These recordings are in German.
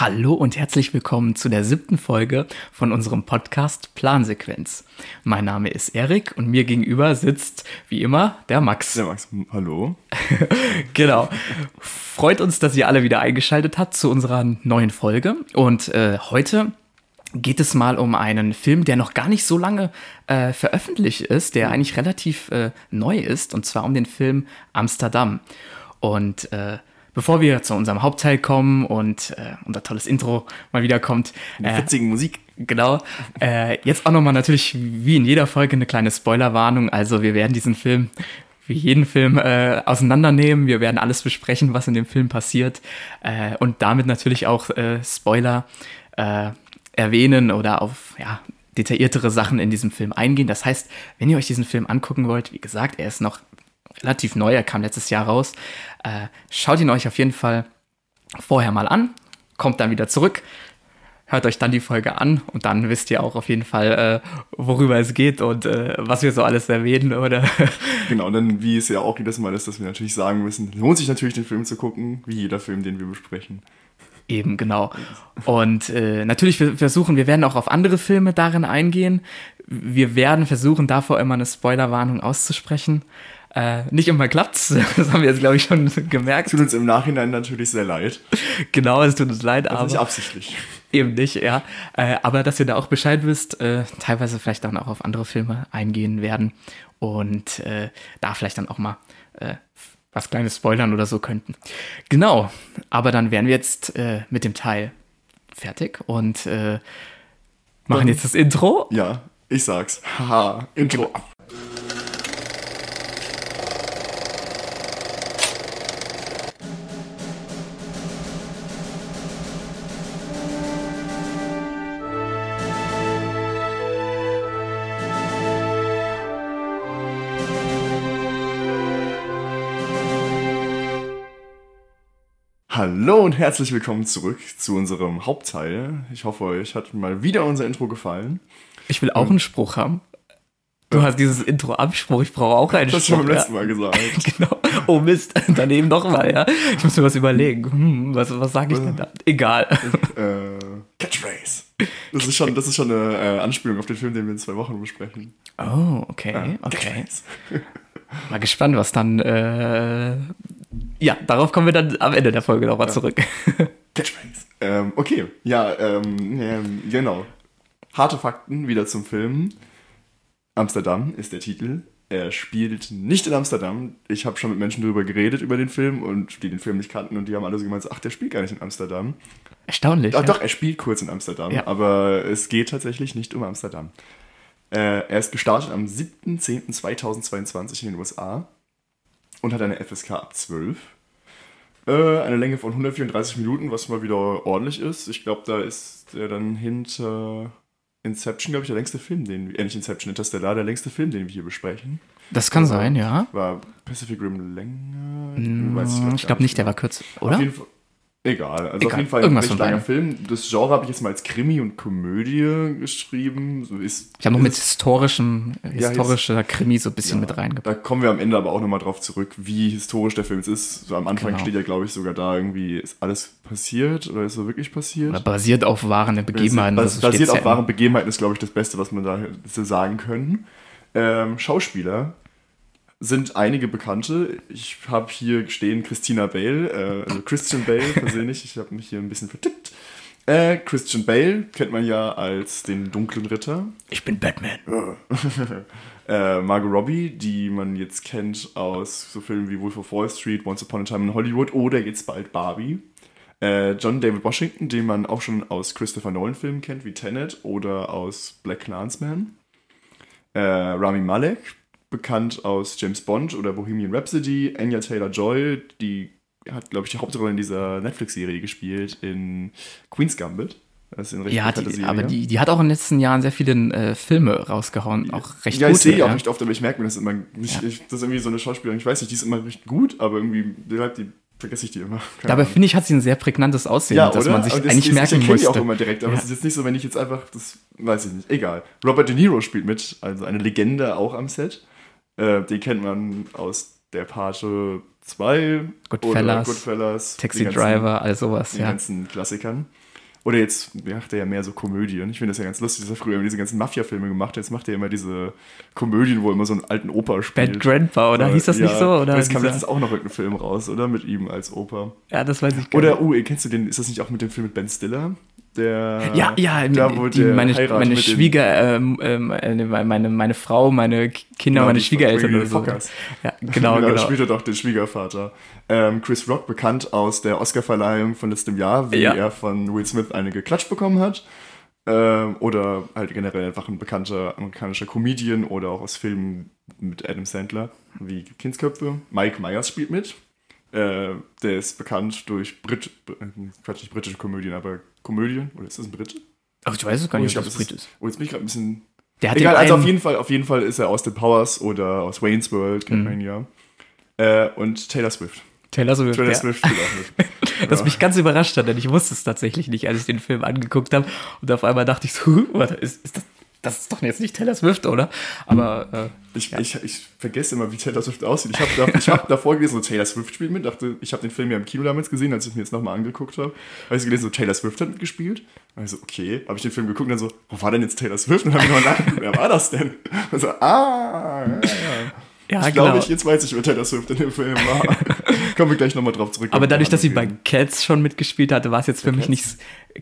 Hallo und herzlich willkommen zu der siebten Folge von unserem Podcast Plansequenz. Mein Name ist Erik und mir gegenüber sitzt, wie immer, der Max. Der Max, hallo. genau. Freut uns, dass ihr alle wieder eingeschaltet habt zu unserer neuen Folge. Und äh, heute geht es mal um einen Film, der noch gar nicht so lange äh, veröffentlicht ist, der eigentlich relativ äh, neu ist, und zwar um den Film Amsterdam. Und äh, bevor wir zu unserem Hauptteil kommen und äh, unser tolles Intro mal wieder kommt. Mit äh, witzigen Musik. Genau. Äh, jetzt auch nochmal natürlich wie in jeder Folge eine kleine Spoilerwarnung. Also wir werden diesen Film wie jeden Film äh, auseinandernehmen. Wir werden alles besprechen, was in dem Film passiert. Äh, und damit natürlich auch äh, Spoiler äh, erwähnen oder auf ja, detailliertere Sachen in diesem Film eingehen. Das heißt, wenn ihr euch diesen Film angucken wollt, wie gesagt, er ist noch relativ neu, er kam letztes Jahr raus. Äh, schaut ihn euch auf jeden Fall vorher mal an, kommt dann wieder zurück, hört euch dann die Folge an und dann wisst ihr auch auf jeden Fall, äh, worüber es geht und äh, was wir so alles erwähnen, oder? genau, dann wie es ja auch jedes Mal ist, dass wir natürlich sagen müssen, lohnt sich natürlich den Film zu gucken, wie jeder Film, den wir besprechen. Eben, genau. Und äh, natürlich wir versuchen, wir werden auch auf andere Filme darin eingehen. Wir werden versuchen, davor immer eine Spoilerwarnung auszusprechen. Äh, nicht immer klappt's, das haben wir jetzt, glaube ich, schon gemerkt. Tut uns im Nachhinein natürlich sehr leid. Genau, es tut uns leid, also aber. Nicht absichtlich. Eben nicht, ja. Äh, aber dass ihr da auch Bescheid wisst, äh, teilweise vielleicht dann auch auf andere Filme eingehen werden und äh, da vielleicht dann auch mal äh, was kleines spoilern oder so könnten. Genau, aber dann wären wir jetzt äh, mit dem Teil fertig und machen dann, jetzt das Intro. Ja, ich sag's. Haha, Intro ab. Hallo und herzlich willkommen zurück zu unserem Hauptteil. Ich hoffe, euch hat mal wieder unser Intro gefallen. Ich will auch einen Spruch haben. Du hast dieses Intro Abspruch, ich brauche auch einen das Spruch. Das schon beim letzten Mal gesagt. genau. Oh Mist, daneben nochmal, ja. Ich muss mir was überlegen. Hm, was was sage ich denn da? Egal. Äh, Catchphrase. Das ist schon, das ist schon eine äh, Anspielung auf den Film, den wir in zwei Wochen besprechen. Oh, okay, äh, okay. Mal gespannt, was dann äh, ja, darauf kommen wir dann am Ende der Folge nochmal ja. zurück. Catchphrase. Ähm, okay, ja, ähm, ähm, genau. Harte Fakten wieder zum Film. Amsterdam ist der Titel. Er spielt nicht in Amsterdam. Ich habe schon mit Menschen darüber geredet, über den Film und die den Film nicht kannten und die haben alle so gemeint, ach, der spielt gar nicht in Amsterdam. Erstaunlich. Ach, ja. Doch, er spielt kurz in Amsterdam, ja. aber es geht tatsächlich nicht um Amsterdam. Äh, er ist gestartet am 7.10.2022 in den USA und hat eine FSK ab 12. Äh, eine Länge von 134 Minuten, was mal wieder ordentlich ist. Ich glaube, da ist er dann hinter Inception, glaube ich, der längste Film, den wir, äh, nicht Inception, Interstellar, der längste Film, den wir hier besprechen. Das kann also, sein, ja. War Pacific Rim länger? Ich, ich glaube nicht, der war kürzer, oder? Auf jeden Fall, Egal, also Egal. auf jeden Fall ein recht langer Film. Das Genre habe ich jetzt mal als Krimi und Komödie geschrieben. So ist, ich habe noch mit historischem, historischer ja, Krimi so ein bisschen ja, mit reingebracht. Da kommen wir am Ende aber auch nochmal drauf zurück, wie historisch der Film ist. So am Anfang genau. steht ja, glaube ich, sogar da irgendwie, ist alles passiert oder ist so wirklich passiert? Oder basiert auf wahren Begebenheiten. Basiert, basiert auf wahren Begebenheiten ist, glaube ich, das Beste, was man da sagen können. Ähm, Schauspieler sind einige Bekannte. Ich habe hier stehen Christina Bale, äh, also Christian Bale persönlich. Ich habe mich hier ein bisschen vertippt. Äh, Christian Bale kennt man ja als den dunklen Ritter. Ich bin Batman. äh, Margot Robbie, die man jetzt kennt aus so Filmen wie Wolf of Wall Street, Once Upon a Time in Hollywood oder jetzt bald Barbie. Äh, John David Washington, den man auch schon aus Christopher Nolan-Filmen kennt, wie Tenet oder aus Black Clansman. Äh, Rami Malek, bekannt aus James Bond oder Bohemian Rhapsody. Anya Taylor-Joy, die hat, glaube ich, die Hauptrolle in dieser Netflix-Serie gespielt, in Queen's Gambit. Das ist ja, die, aber die, die hat auch in den letzten Jahren sehr viele äh, Filme rausgehauen, auch recht ja, gute. ich sehe ja. auch nicht oft, aber ich merke mir das immer nicht. Ja. Ich, das ist irgendwie so eine Schauspielerin, ich weiß nicht, die ist immer recht gut, aber irgendwie bleibt die vergesse ich die immer. Keine Dabei finde ich, hat sie ein sehr prägnantes Aussehen, ja, dass man sich das, eigentlich das, merken ich muss. Ich die auch immer direkt, aber es ist jetzt nicht so, wenn ich jetzt einfach, das weiß ich nicht, egal. Robert De Niro spielt mit, also eine Legende auch am Set. Äh, den kennt man aus Der Pate 2, Goodfellas, Goodfellas Taxi Driver, all sowas, die ja. ganzen Klassikern. Oder jetzt macht er ja mehr so Komödien. Ich finde das ja ganz lustig, dass er früher immer diese ganzen Mafia-Filme gemacht hat. Jetzt macht er immer diese Komödien, wo er immer so einen alten Opa spielt. Bad Grandpa, oder? Äh, Hieß das ja. nicht so? Oder es kam letztens auch noch irgendein Film raus, oder? Mit ihm als Opa. ja, das weiß ich gar Oder, oh, kennst du den, ist das nicht auch mit dem Film mit Ben Stiller? Der, Ja, ja, da, wo die, meine, heiratet meine Schwieger, ähm, ähm, äh, meine, meine Frau, meine Kinder, Genau, meine Schwiegereltern oder so. Ja, genau, Da genau. spielt er doch den Schwiegervater. Ähm, Chris Rock, bekannt aus der Oscarverleihung von letztem Jahr, wie Ja. er von Will Smith eine geklatscht bekommen hat. Ähm, oder halt generell einfach ein bekannter amerikanischer Comedian oder auch aus Filmen mit Adam Sandler, wie Kindsköpfe. Mike Myers spielt mit. Äh, der ist bekannt durch Brit, äh, Quatsch, nicht britische Komödien, aber Komödien. Oder ist das ein Brite? Ach, ich weiß es gar Oh, nicht, ich ob das Brit ist. Oh, jetzt bin ich gerade ein bisschen Der hat Egal, also auf jeden, Fall, auf jeden Fall ist er aus The Powers oder aus Wayne's World, kennt Mhm. man ja. Äh, und Taylor Swift. Taylor Swift, Taylor ja. Swift spielt auch mit. Das Ja. mich ganz überrascht hat, denn ich wusste es tatsächlich nicht, als ich den Film angeguckt habe. Und auf einmal dachte ich so, ist, ist das, das ist doch jetzt nicht Taylor Swift, oder? Aber äh, Ich, ich, ich vergesse immer, wie Taylor Swift aussieht. Ich habe da, ich hab davor gelesen, so Taylor Swift spielt mit. Dachte, ich habe den Film ja im Kino damals gesehen, als ich mir jetzt nochmal angeguckt habe. Habe ich gelesen, so Taylor Swift hat mitgespielt. Und ich so, okay. Habe ich den Film geguckt und dann so, wo war denn jetzt Taylor Swift? Und dann habe ich nochmal nachgeguckt, wer war das denn? Und so, ah, ja, ja. ja, ich genau. glaube, ich, jetzt weiß ich, wer Taylor Swift in dem Film war. Kommen wir gleich nochmal drauf zurück. Aber dadurch, dass sie bei. Cats schon mitgespielt hatte, war es jetzt für mich Cats? nicht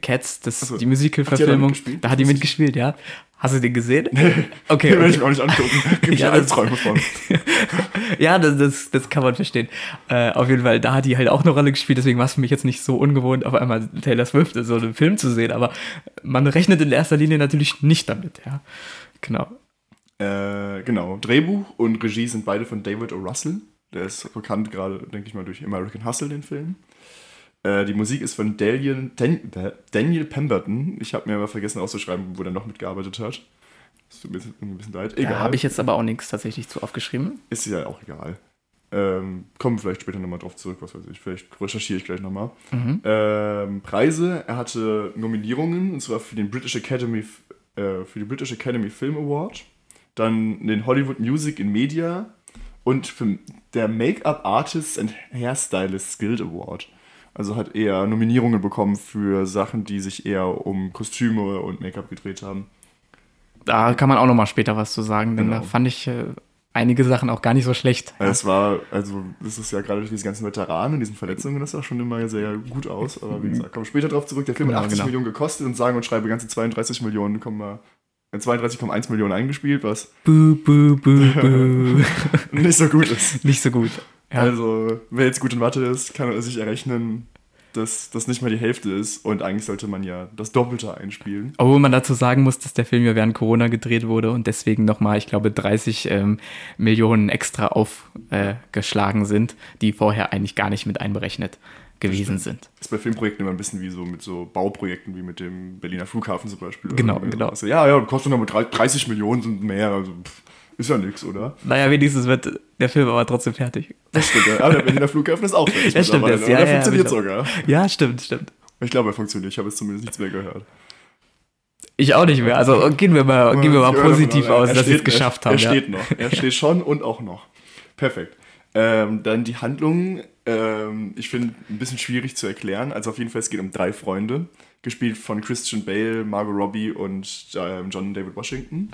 Cats, das, so. die Musical-Verfilmung. da hat die mitgespielt, ja. Hast du den gesehen? Den Okay, werde ich okay. mir auch nicht angucken. Gibt ich Ja, alle das- Träume von. Ja, das, das, das kann man verstehen. Äh, auf jeden Fall, da hat die halt auch eine Rolle gespielt, deswegen war es für mich jetzt nicht so ungewohnt, auf einmal Taylor Swift in so einem Film zu sehen, aber man rechnet in erster Linie natürlich nicht damit, ja. Genau. Äh, genau. Drehbuch und Regie sind beide von David O. Russell. Der ist bekannt gerade, denke ich mal, durch American Hustle, den Film. Äh, die Musik ist von Daniel, Dan, Daniel Pemberton. Ich habe mir aber vergessen auszuschreiben, wo der noch mitgearbeitet hat. Das tut mir ein bisschen leid. Egal. Da habe ich jetzt aber auch nichts tatsächlich zu aufgeschrieben. Ist ja auch egal. Ähm, kommen wir vielleicht später nochmal drauf zurück, was weiß ich. Vielleicht recherchiere ich gleich nochmal. Mhm. Ähm, Preise. Er hatte Nominierungen, und zwar für den British Academy, äh, für den British Academy Film Award, dann den Hollywood Music in Media und für der Make-up Artist and Hairstylist Guild Award. Also hat er Nominierungen bekommen für Sachen, die sich eher um Kostüme und Make-up gedreht haben. Da kann man auch noch mal später was zu sagen, denn Genau. da fand ich äh, einige Sachen auch gar nicht so schlecht. Es war, also, das ist ja gerade durch diese ganzen Veteranen und diesen Verletzungen, das sah schon immer sehr gut aus. Aber wie gesagt, kommen wir später drauf zurück. Der Film Genau, hat 80 genau. Millionen gekostet und sagen und schreibe ganze 32 Millionen, Komma- äh, 32,1 Millionen eingespielt, was buh, buh, buh. nicht so gut ist. nicht so gut. Ja. Also, wer jetzt gut in Mathe ist, kann er sich errechnen, dass das nicht mal die Hälfte ist und eigentlich sollte man ja das Doppelte einspielen. Obwohl man dazu sagen muss, dass der Film ja während Corona gedreht wurde und deswegen nochmal, ich glaube, 30 ähm, Millionen extra aufgeschlagen sind, die vorher eigentlich gar nicht mit einberechnet gewesen sind. Ist bei Filmprojekten immer ein bisschen wie so mit so Bauprojekten wie mit dem Berliner Flughafen zum Beispiel. Genau, genau. sowas. Ja, ja, kostet noch mit 30 Millionen sind mehr, also pff, ist ja nix, oder? Naja, wenigstens wird der Film aber trotzdem fertig. Das stimmt, ja. Aber der Berliner Flughafen ist auch fertig. Ja, stimmt, das- ja, oder? ja, funktioniert ja, sogar. Ja, stimmt, stimmt. Ich glaube, er funktioniert. Ich habe jetzt zumindest nichts mehr gehört. Ich auch nicht mehr. Also gehen wir mal, gehen wir mal höre positiv aus, dass sie es geschafft haben. Er steht noch. Er steht schon und auch noch. Perfekt. Ähm, dann die Handlung, ähm, ich finde, ein bisschen schwierig zu erklären. Also auf jeden Fall, es geht um drei Freunde, gespielt von Christian Bale, Margot Robbie und ähm, John David Washington,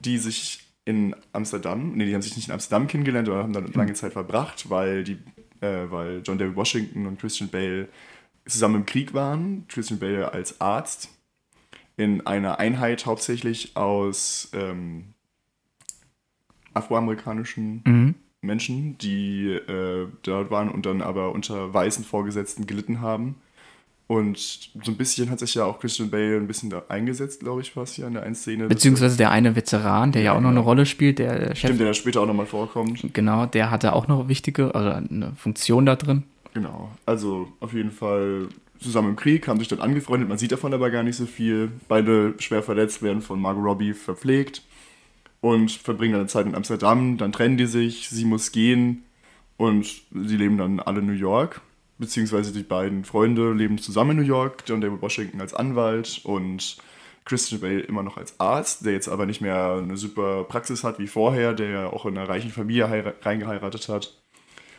die sich in Amsterdam, nee, die haben sich nicht in Amsterdam kennengelernt, aber haben da eine lange Zeit verbracht, weil, die, äh, weil John David Washington und Christian Bale zusammen im Krieg waren. Christian Bale als Arzt in einer Einheit hauptsächlich aus ähm, afroamerikanischen Mhm. Menschen, die äh, dort waren und dann aber unter weißen Vorgesetzten gelitten haben. Und so ein bisschen hat sich ja auch Christian Bale ein bisschen da eingesetzt, glaube ich, fast hier in der einen Szene. Beziehungsweise der eine Veteran, der ja, Ja, auch noch eine. Rolle spielt, der, der Chef, Stimmt, der da später auch nochmal vorkommt. genau, der hatte auch noch wichtige, also eine Funktion da drin. Genau. Also auf jeden Fall zusammen im Krieg, haben sich dort angefreundet, man sieht davon aber gar nicht so viel. Beide schwer verletzt werden von Margot Robbie verpflegt und verbringen dann eine Zeit in Amsterdam, dann trennen die sich, sie muss gehen und sie leben dann alle in New York. Beziehungsweise die beiden Freunde leben zusammen in New York, John David Washington als Anwalt und Christian Bale immer noch als Arzt, der jetzt aber nicht mehr eine super Praxis hat wie vorher, der ja auch in einer reichen Familie reingeheiratet hat,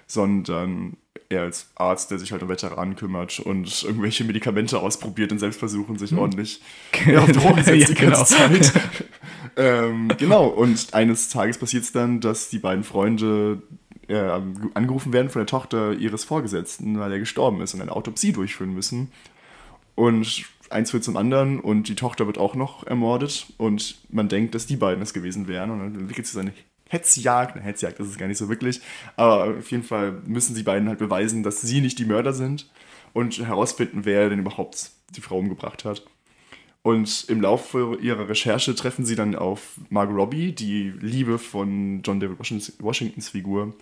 sondern er als Arzt, der sich halt um Veteranen kümmert und irgendwelche Medikamente ausprobiert und Selbstversuchen sich hm. ordentlich ja, auf Drogen setzt ja, die ganze genau. Zeit. ähm, genau, und eines Tages passiert es dann, dass die beiden Freunde äh, angerufen werden von der Tochter ihres Vorgesetzten, weil er gestorben ist und eine Autopsie durchführen müssen. Und eins wird zum anderen und die Tochter wird auch noch ermordet und man denkt, dass die beiden es gewesen wären und dann entwickelt sich eine Hetzjagd, eine Hetzjagd ist es gar nicht so wirklich, aber auf jeden Fall müssen die beiden halt beweisen, dass sie nicht die Mörder sind und herausfinden, wer denn überhaupt die Frau umgebracht hat. Und im Laufe ihrer Recherche treffen sie dann auf Margot Robbie, die Liebe von John David Washingtons Figur.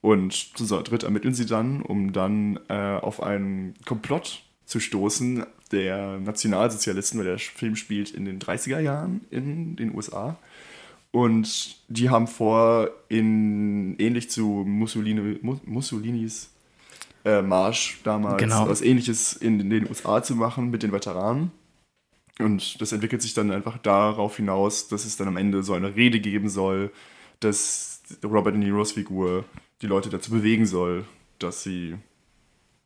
Und zu dritt ermitteln sie dann, um dann äh, auf einen Komplott zu stoßen der Nationalsozialisten, weil der Film spielt in den 30er Jahren in den USA. Und die haben vor, in, ähnlich zu Mussolini, Mussolinis äh, Marsch damals, genau. was ähnliches in den USA zu machen mit den Veteranen. Und das entwickelt sich dann einfach darauf hinaus, dass es dann am Ende so eine Rede geben soll, dass Robert De Niro's Figur die Leute dazu bewegen soll, dass sie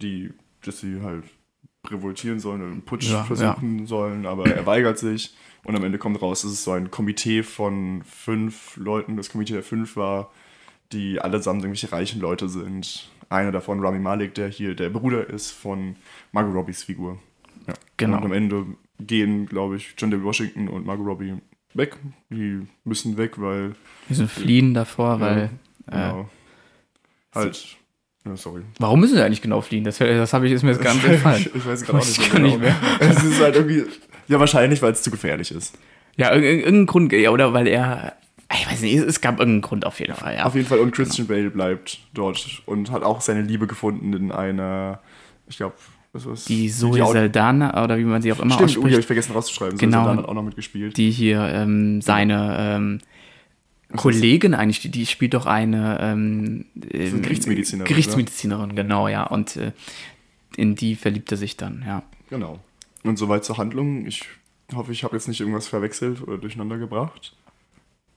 die, dass sie halt revoltieren sollen, einen Putsch ja, versuchen ja. sollen, aber er weigert sich. Und am Ende kommt raus, dass es so ein Komitee von fünf Leuten, das Komitee der fünf war, die allesamt irgendwelche reichen Leute sind. Einer davon, Rami Malek, der hier der Bruder ist von Margot Robbies Figur. Ja. Genau. Und am Ende gehen, glaube ich, John David Washington und Margot Robbie weg. Die müssen weg, weil. Die müssen fliehen davor, weil. Genau. Halt ja, sorry. Warum müssen sie eigentlich genau fliehen? Das, das habe ich, ist mir jetzt gar nicht entfallen. ich, ich weiß gerade auch nicht, genau. nicht mehr. es ist halt irgendwie, ja, wahrscheinlich, weil es zu gefährlich ist. Ja, irgendein Grund, ja, oder weil er, ich weiß nicht, es gab irgendeinen Grund auf jeden Fall, ja. Auf jeden Fall, und Christian Bale bleibt dort und hat auch seine Liebe gefunden in einer, ich glaube, was was? Die Zoe Saldana, oder wie man sie auch immer Stimmt, ausspricht. Stimmt, oh, habe ich vergessen rauszuschreiben. Genau, Zoe Saldana hat auch noch mitgespielt. Die hier ähm, seine ähm, Kollegin eigentlich, die, die spielt doch eine ähm, ähm Gerichtsmedizinerin. Gerichtsmedizinerin, oder? genau, ja. Und äh, in die verliebt er sich dann, ja. Genau. Und soweit zur Handlung. Ich hoffe, ich habe jetzt nicht irgendwas verwechselt oder durcheinander gebracht.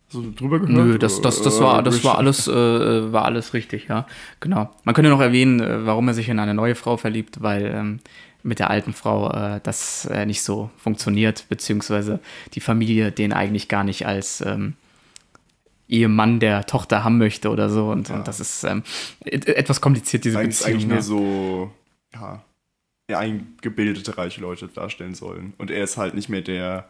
So drüber gehört? Nö, das, das, das, war, das war, alles, äh, war alles richtig, ja. Genau. Man könnte noch erwähnen, äh, warum er sich in eine neue Frau verliebt, weil ähm, mit der alten Frau äh, das äh, nicht so funktioniert, beziehungsweise die Familie den eigentlich gar nicht als ähm, Ehemann der Tochter haben möchte oder so. Und, ja. und das ist ähm, etwas kompliziert, diese eigentlich, Beziehung. Eigentlich nur so, ja, ja, eingebildete reiche Leute darstellen sollen. Und er ist halt nicht mehr der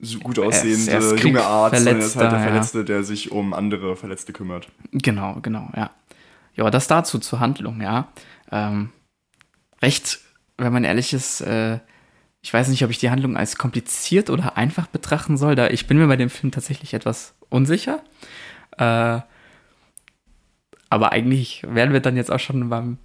so gut aussehende er ist, er ist junge Arzt, sondern er ist halt der Verletzte, ja. der sich um andere Verletzte kümmert. Genau, genau, ja. Ja, das dazu zur Handlung, ja. Ähm, recht, wenn man ehrlich ist, äh, ich weiß nicht, ob ich die Handlung als kompliziert oder einfach betrachten soll. Da ich bin mir bei dem Film tatsächlich etwas unsicher. Äh, aber eigentlich wären wir dann jetzt auch schon beim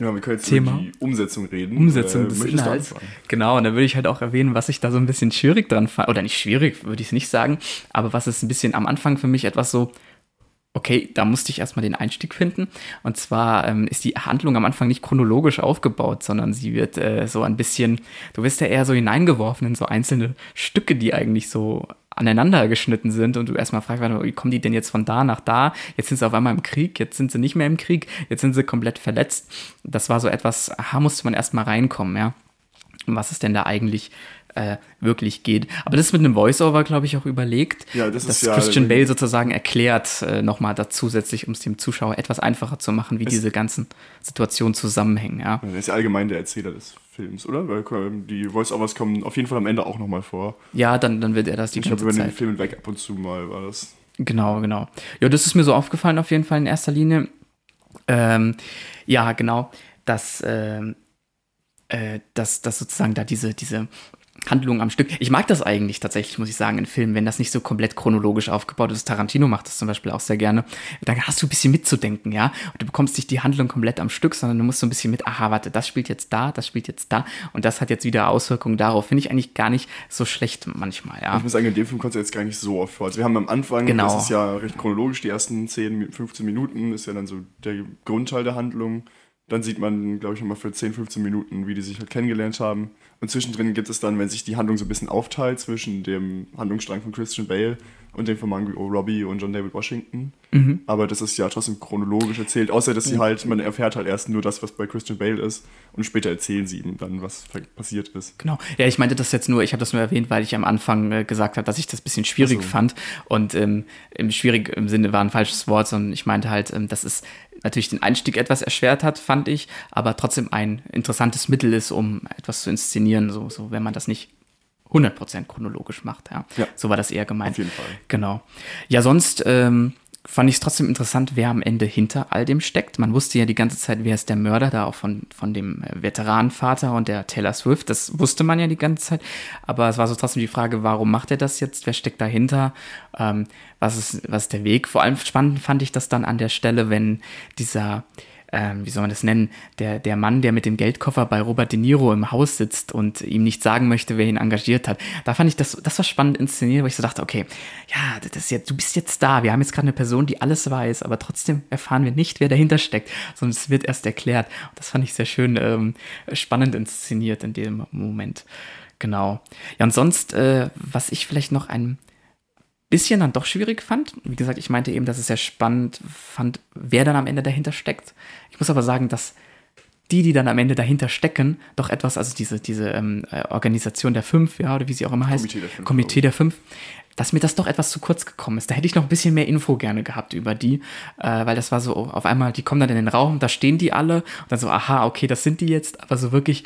ja, wir können jetzt Thema. über die Umsetzung reden. Umsetzung äh, des Inhalts. Genau, und da würde ich halt auch erwähnen, was ich da so ein bisschen schwierig dran fand. Oder nicht schwierig, würde ich es nicht sagen, aber was ist ein bisschen am Anfang für mich etwas so okay, da musste ich erstmal den Einstieg finden. Und zwar ähm, ist die Handlung am Anfang nicht chronologisch aufgebaut, sondern sie wird äh, so ein bisschen, du wirst ja eher so hineingeworfen in so einzelne Stücke, die eigentlich so aneinander geschnitten sind und du erstmal fragst, wie kommen die denn jetzt von da nach da? Jetzt sind sie auf einmal im Krieg, jetzt sind sie nicht mehr im Krieg, jetzt sind sie komplett verletzt. Das war so etwas, aha, musste man erstmal reinkommen, ja. Was ist denn da eigentlich äh, wirklich geht. Aber das ist mit einem Voiceover, glaube ich, auch überlegt, ja, das dass ja Christian Bale sozusagen erklärt, äh, nochmal da zusätzlich, um es dem Zuschauer etwas einfacher zu machen, wie diese ganzen Situationen zusammenhängen. Ja. Das ist ja allgemein der Erzähler des Films, oder? Weil die Voiceovers kommen auf jeden Fall am Ende auch nochmal vor. Ja, dann, dann wird er das die ich ganze Zeit. Ich glaube, über den Film weg ab und zu mal war das. Genau, genau. Ja, das ist mir so aufgefallen auf jeden Fall in erster Linie. Ähm, ja, genau, dass, ähm, äh, dass, dass sozusagen da diese, diese Handlung am Stück. Ich mag das eigentlich tatsächlich, muss ich sagen, in Filmen, wenn das nicht so komplett chronologisch aufgebaut ist. Tarantino macht das zum Beispiel auch sehr gerne. Dann hast du ein bisschen mitzudenken, ja. Und du bekommst nicht die Handlung komplett am Stück, sondern du musst so ein bisschen mit, aha, warte, das spielt jetzt da, das spielt jetzt da und das hat jetzt wieder Auswirkungen darauf. Finde ich eigentlich gar nicht so schlecht manchmal, ja. Ich muss sagen, in dem Film kommt es jetzt gar nicht so oft vor. Also wir haben am Anfang, genau. das ist ja recht chronologisch, die ersten 10, 15 Minuten ist ja dann so der Grundteil der Handlung Dann sieht man, glaube ich, nochmal für 10, 15 Minuten, wie die sich halt kennengelernt haben. Und zwischendrin gibt es dann, wenn sich die Handlung so ein bisschen aufteilt zwischen dem Handlungsstrang von Christian Bale und dem von Margot Robbie und John David Washington. Mhm. Aber das ist ja trotzdem chronologisch erzählt, außer dass sie halt, man erfährt halt erst nur das, was bei Christian Bale ist und später erzählen sie ihm dann, was passiert ist. Genau. Ja, ich meinte das jetzt nur, ich habe das nur erwähnt, weil ich am Anfang äh, gesagt habe, dass ich das ein bisschen schwierig so. fand. Und ähm, im schwierig im Sinne war ein falsches Wort, sondern ich meinte halt, ähm, dass es natürlich den Einstieg etwas erschwert hat, fand ich, aber trotzdem ein interessantes Mittel ist, um etwas zu inszenieren, so, so wenn man das nicht 100% chronologisch macht. Ja. ja. So war das eher gemeint. Auf jeden Fall. Genau. Ja, sonst ähm, fand ich es trotzdem interessant, wer am Ende hinter all dem steckt. Man wusste ja die ganze Zeit, wer ist der Mörder, da auch von, von dem äh, Veteranenvater und der Taylor Swift. Das wusste man ja die ganze Zeit. Aber es war so trotzdem die Frage, warum macht er das jetzt? Wer steckt dahinter? Ähm, was, ist, was ist der Weg? Vor allem spannend fand ich das dann an der Stelle, wenn dieser ähm, wie soll man das nennen, der, der Mann, der mit dem Geldkoffer bei Robert De Niro im Haus sitzt und ihm nicht sagen möchte, wer ihn engagiert hat. Da fand ich das, das war spannend inszeniert, weil ich so dachte, okay, ja, das ist jetzt, du bist jetzt da, wir haben jetzt gerade eine Person, die alles weiß, aber trotzdem erfahren wir nicht, wer dahinter steckt, sondern es wird erst erklärt. Das fand ich sehr schön ähm, spannend inszeniert in dem Moment. Genau. Ja, und sonst, äh, was ich vielleicht noch ein bisschen dann doch schwierig fand. Wie gesagt, ich meinte eben, dass es sehr spannend fand, wer dann am Ende dahinter steckt. Ich muss aber sagen, dass die, die dann am Ende dahinter stecken, doch etwas, also diese, diese ähm, äh, Organisation der Fünf, ja, oder wie sie auch immer heißt, Komitee der Fünf, Komitee der Fünf dass mir das doch etwas zu kurz gekommen ist. Da hätte ich noch ein bisschen mehr Info gerne gehabt über die, äh, weil das war so auf einmal, die kommen dann in den Raum, da stehen die alle und dann so, aha, okay, das sind die jetzt, aber so wirklich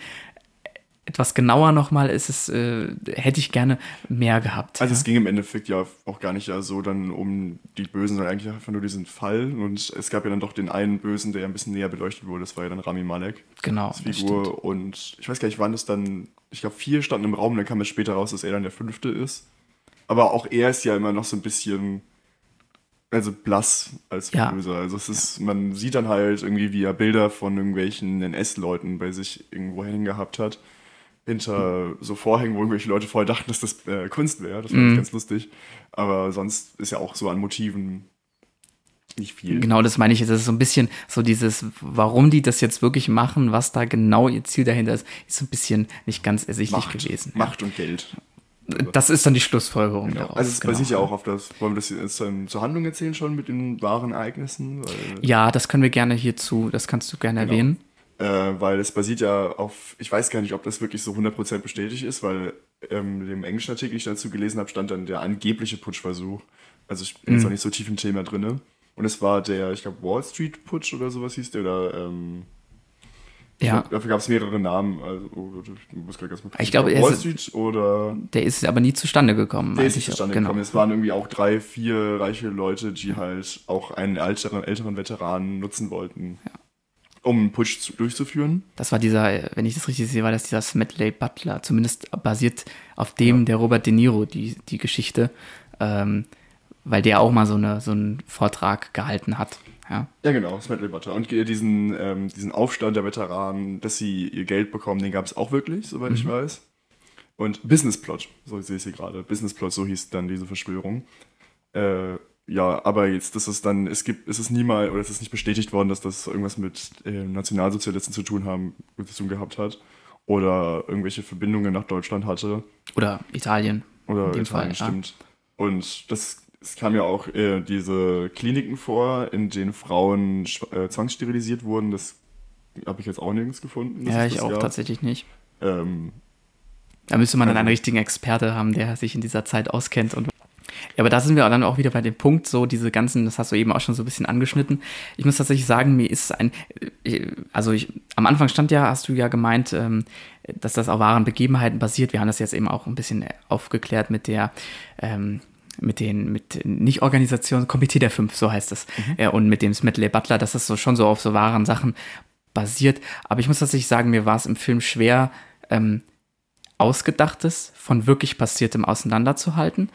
etwas genauer nochmal ist es, äh, hätte ich gerne mehr gehabt. Also ja. es ging im Endeffekt ja auch gar nicht ja so dann um die Bösen, sondern eigentlich einfach nur diesen Fall. Und es gab ja dann doch den einen Bösen, der ein bisschen näher beleuchtet wurde. Das war ja dann Rami Malek. Genau. Figur. Und ich weiß gar nicht, wann es dann, ich glaube, vier standen im Raum, dann kam es später raus, dass er dann der fünfte ist. Aber auch er ist ja immer noch so ein bisschen also blass als ja. Böser. Also es ist, man sieht dann halt irgendwie, wie er Bilder von irgendwelchen NS-Leuten bei sich irgendwo hängen gehabt hat hinter so Vorhängen, wo irgendwelche Leute vorher dachten, dass das äh, Kunst wäre. Das fand mm. ich ganz lustig. Aber sonst ist ja auch so an Motiven nicht viel. Genau, das meine ich jetzt. Das ist so ein bisschen so dieses, warum die das jetzt wirklich machen, was da genau ihr Ziel dahinter ist, ist so ein bisschen nicht ganz ersichtlich Macht, gewesen. Macht und Geld. Das ist dann die Schlussfolgerung genau. daraus. Also es genau. basiert ja auch auf das, wollen wir das jetzt ähm, zur Handlung erzählen schon mit den wahren Ereignissen? Ja, das können wir gerne hierzu, das kannst du gerne genau. erwähnen äh, weil es basiert ja auf, ich weiß gar nicht, ob das wirklich so 100% bestätigt ist, weil ähm, dem englischen Artikel, den ich dazu gelesen habe, stand dann der angebliche Putschversuch. Also ich bin mhm. jetzt auch nicht so tief im Thema drin. Und es war der, ich glaube, Wall Street Putsch oder sowas hieß der, oder ähm, ja. Glaub, dafür gab es mehrere Namen. Also, oh, ich muss gerade ganz mal Ich glaube, Wall Street oder. Der ist aber nie zustande gekommen. Der ist nicht zustande genau. gekommen. Es waren irgendwie auch drei, vier reiche Leute, die halt auch einen älteren, älteren Veteranen nutzen wollten. Ja um einen Putsch zu, durchzuführen. Das war dieser, wenn ich das richtig sehe, war das dieser Smedley Butler, zumindest basiert auf dem ja. der Robert De Niro, die, die Geschichte, ähm, weil der auch mal so, eine, so einen Vortrag gehalten hat. Ja, ja genau, Smedley Butler. Und diesen, ähm, diesen Aufstand der Veteranen, dass sie ihr Geld bekommen, den gab es auch wirklich, soweit mhm. ich weiß. Und Business Plot, so sehe ich sie gerade. Business Plot, so hieß dann diese Verschwörung. Äh, ja, aber jetzt, dass es dann, es gibt, es ist nie mal, oder es ist nicht bestätigt worden, dass das irgendwas mit äh, Nationalsozialisten zu tun haben, zu tun gehabt hat. Oder irgendwelche Verbindungen nach Deutschland hatte. Oder Italien. Oder Italien, Fall, stimmt. Ja. Und das, es kam ja auch äh, diese Kliniken vor, in denen Frauen äh, zwangssterilisiert wurden. Das habe ich jetzt auch nirgends gefunden. Ja, ich auch gab. tatsächlich nicht. Ähm, da müsste man dann einen richtigen Experte haben, der sich in dieser Zeit auskennt und aber da sind wir dann auch wieder bei dem Punkt, so diese ganzen, das hast du eben auch schon so ein bisschen angeschnitten. Ich muss tatsächlich sagen, mir ist ein, äh, also ich, am Anfang stand ja, hast du ja gemeint, ähm, dass das auf wahren Begebenheiten basiert. Wir haben das jetzt eben auch ein bisschen aufgeklärt mit der, ähm, mit den, mit nicht Organisation, Komitee der Fünf, so heißt es, mhm. äh, und mit dem Smedley Butler, dass das so schon so auf so wahren Sachen basiert. Aber ich muss tatsächlich sagen, mir war es im Film schwer, ähm, Ausgedachtes von wirklich Passiertem auseinanderzuhalten,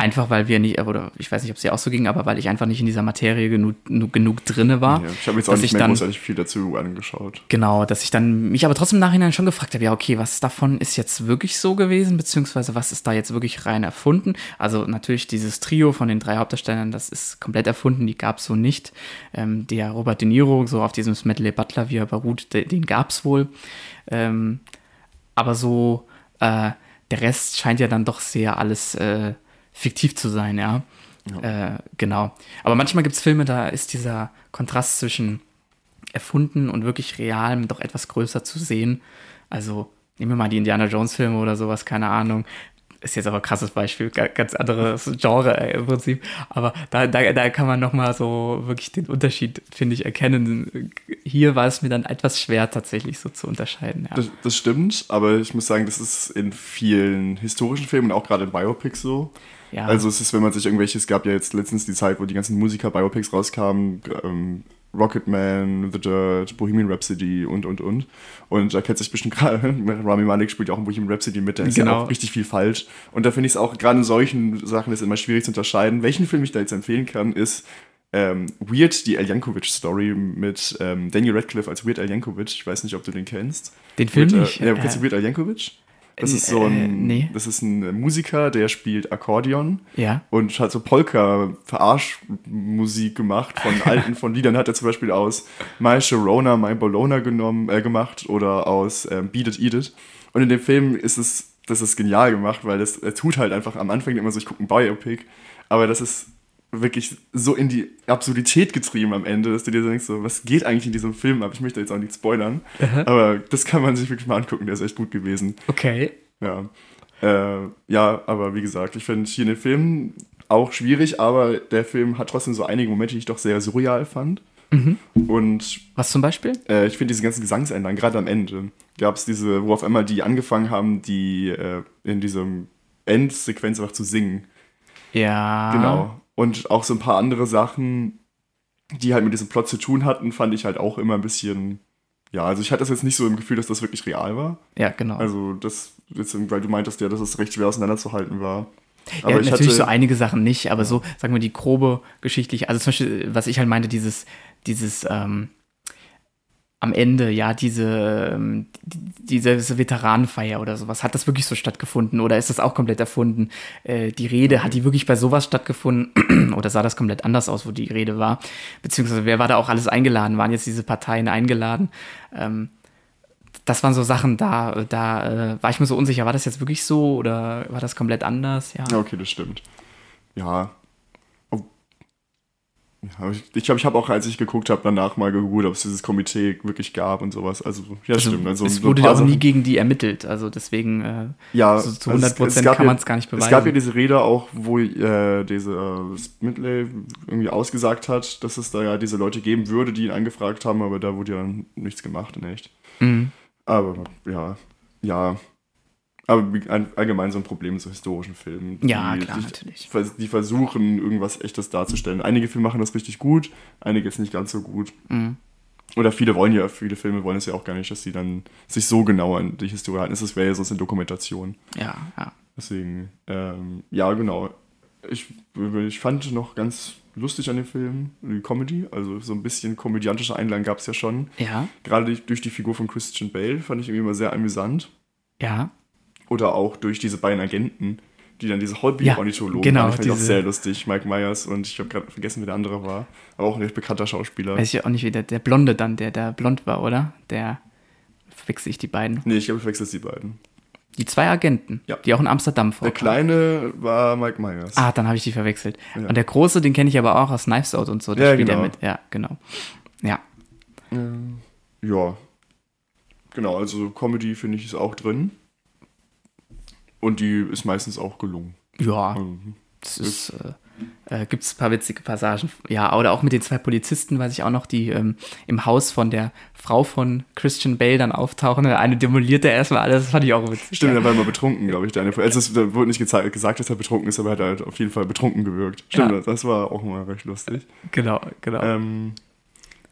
Einfach weil wir nicht, oder ich weiß nicht, ob es dir auch so ging, aber weil ich einfach nicht in dieser Materie genug, genug drinne war. Ja, ich habe jetzt auch nicht mehr dann, großartig viel dazu angeschaut. Genau, dass ich dann mich aber trotzdem im Nachhinein schon gefragt habe, ja, okay, was davon ist jetzt wirklich so gewesen, beziehungsweise was ist da jetzt wirklich rein erfunden? Also natürlich dieses Trio von den drei Hauptdarstellern, das ist komplett erfunden, die gab es so nicht. Ähm, der Robert De Niro, so auf diesem Smedley Butler, wie er beruht, den gab es wohl. Ähm, aber so, äh, der Rest scheint ja dann doch sehr alles äh, fiktiv zu sein, ja. ja. Äh, genau. Aber manchmal gibt es Filme, da ist dieser Kontrast zwischen erfunden und wirklich realem doch etwas größer zu sehen. Also nehmen wir mal die Indiana Jones Filme oder sowas, keine Ahnung ist jetzt aber ein krasses Beispiel, ganz anderes Genre im Prinzip. Aber da, da, da kann man nochmal so wirklich den Unterschied, finde ich, erkennen. Hier war es mir dann etwas schwer, tatsächlich so zu unterscheiden. Ja. Das, das, stimmt, aber ich muss sagen, das ist in vielen historischen Filmen, auch gerade in Biopics so. Ja. Also es ist, wenn man sich irgendwelche, es gab ja jetzt letztens die Zeit, wo die ganzen Musiker-Biopics rauskamen, ähm, Rocketman, The Dirt, Bohemian Rhapsody und, und, und. Und da kennt sich bestimmt gerade, Rami Malek spielt ja auch in Bohemian Rhapsody mit, da ist genau. ja auch richtig viel falsch. Und da finde ich es auch, gerade in solchen Sachen ist immer schwierig zu unterscheiden. Welchen Film ich da jetzt empfehlen kann, ist ähm, Weird, die El Yankovic-Story mit ähm, Daniel Radcliffe als Weird El Yankovic. Ich weiß nicht, ob du den kennst. Den Film Weird, nicht? Äh, ja, kennst du Weird Al Yankovic? Das ist so ein, äh, nee. das ist ein Musiker, der spielt Akkordeon ja. und hat so Polka-Verarschmusik gemacht von alten, von Liedern hat er zum Beispiel aus My Sharona, My Bologna genommen, äh, gemacht oder aus ähm, Beat It, Eat It. Und in dem Film ist es, das ist genial gemacht, weil das, er tut halt einfach am Anfang immer so, ich gucke ein Biopic, aber das ist wirklich so in die Absurdität getrieben am Ende, dass du dir denkst, so, was geht eigentlich in diesem Film ab? Ich möchte jetzt auch nicht spoilern, Aha. aber das kann man sich wirklich mal angucken, der ist echt gut gewesen. Okay. Ja. Äh, ja, aber wie gesagt, ich finde hier den Film auch schwierig, aber der Film hat trotzdem so einige Momente, die ich doch sehr surreal fand. Mhm. Und was zum Beispiel? Äh, ich finde diese ganzen Gesangseinlagen, gerade am Ende, gab es diese, wo auf einmal die angefangen haben, die äh, in diesem Endsequenz einfach zu singen. Ja. Genau. Und auch so ein paar andere Sachen, die halt mit diesem Plot zu tun hatten, fand ich halt auch immer ein bisschen. Ja, also ich hatte das jetzt nicht so im Gefühl, dass das wirklich real war. Ja, genau. Also das, jetzt, weil du meintest ja, dass es recht schwer auseinanderzuhalten war. Aber ja, ich natürlich hatte, so einige Sachen nicht, aber so, sagen wir, die grobe geschichtliche, also zum Beispiel, was ich halt meinte, dieses, dieses, ähm, am Ende, ja, diese, ähm, diese Veteranenfeier oder sowas, hat das wirklich so stattgefunden oder ist das auch komplett erfunden? Äh, die Rede, hat die wirklich bei sowas stattgefunden oder sah das komplett anders aus, wo die Rede war? Beziehungsweise wer war da auch alles eingeladen? Waren jetzt diese Parteien eingeladen? Ähm, das waren so Sachen, da, da äh, war ich mir so unsicher, war das jetzt wirklich so oder war das komplett anders? Ja, okay, das stimmt. Ja, ja, ich glaube, ich, habe auch, als ich geguckt habe, danach mal gegoogelt, ob es dieses Komitee wirklich gab und sowas. Also, ja, also, stimmt. Also, es wurde ja auch nie gegen die ermittelt. Also, deswegen, äh, ja, so zu 100 Prozent kann man es gar nicht beweisen. Es gab ja diese Rede auch, wo äh, diese äh, Smidley irgendwie ausgesagt hat, dass es da ja diese Leute geben würde, die ihn angefragt haben, aber da wurde ja nichts gemacht, in echt. Mhm. Aber, ja, ja, aber allgemein so ein Problem mit so historischen Filmen. Ja, klar, die, natürlich. Die versuchen, irgendwas Echtes darzustellen. Einige Filme machen das richtig gut, einige jetzt nicht ganz so gut. Mhm. Oder viele wollen ja, viele Filme wollen es ja auch gar nicht, dass sie dann sich so genau an die Historie halten. Das wäre ja sonst eine Dokumentation. Ja, ja. Deswegen, ähm, ja, genau. Ich, ich fand noch ganz lustig an dem Film die Comedy. Also so ein bisschen komödiantische Einlagen gab es ja schon. Ja. Gerade durch die Figur von Christian Bale fand ich irgendwie immer sehr amüsant. Ja. Oder auch durch diese beiden Agenten, die dann diese Hobby-Ornithologen ja, genau, waren. Ich fand auch sehr lustig. Mike Myers und ich habe gerade vergessen, wer der andere war. Aber auch ein recht bekannter Schauspieler. Weiß ich auch nicht, wie der, der Blonde dann, der, der blond war, oder? Der verwechsel ich die beiden. Nee, ich glaube, ich verwechsel die beiden. Die zwei Agenten, ja. die auch in Amsterdam vorkamen. Der kleine war Mike Myers. Ah, dann habe ich die verwechselt. Ja. Und der große, den kenne ich aber auch aus Knives Out und so. Der ja, spielt genau. er mit. Ja, genau. Ja. Ähm, ja. Genau, also Comedy finde ich ist auch drin. Und die ist meistens auch gelungen. Ja. Mhm. Das ist, äh, äh, gibt es ein paar witzige Passagen. Ja, oder auch mit den zwei Polizisten, weiß ich auch noch, die ähm, im Haus von der Frau von Christian Bale dann auftauchen. Eine demoliert er erstmal alles, das fand ich auch witzig. Stimmt, ja. der war immer betrunken, glaube ich. Der eine, also es wurde nicht gesagt, dass er betrunken ist, aber er hat halt auf jeden Fall betrunken gewirkt. Stimmt, ja. das war auch mal recht lustig. Genau, genau. Ähm,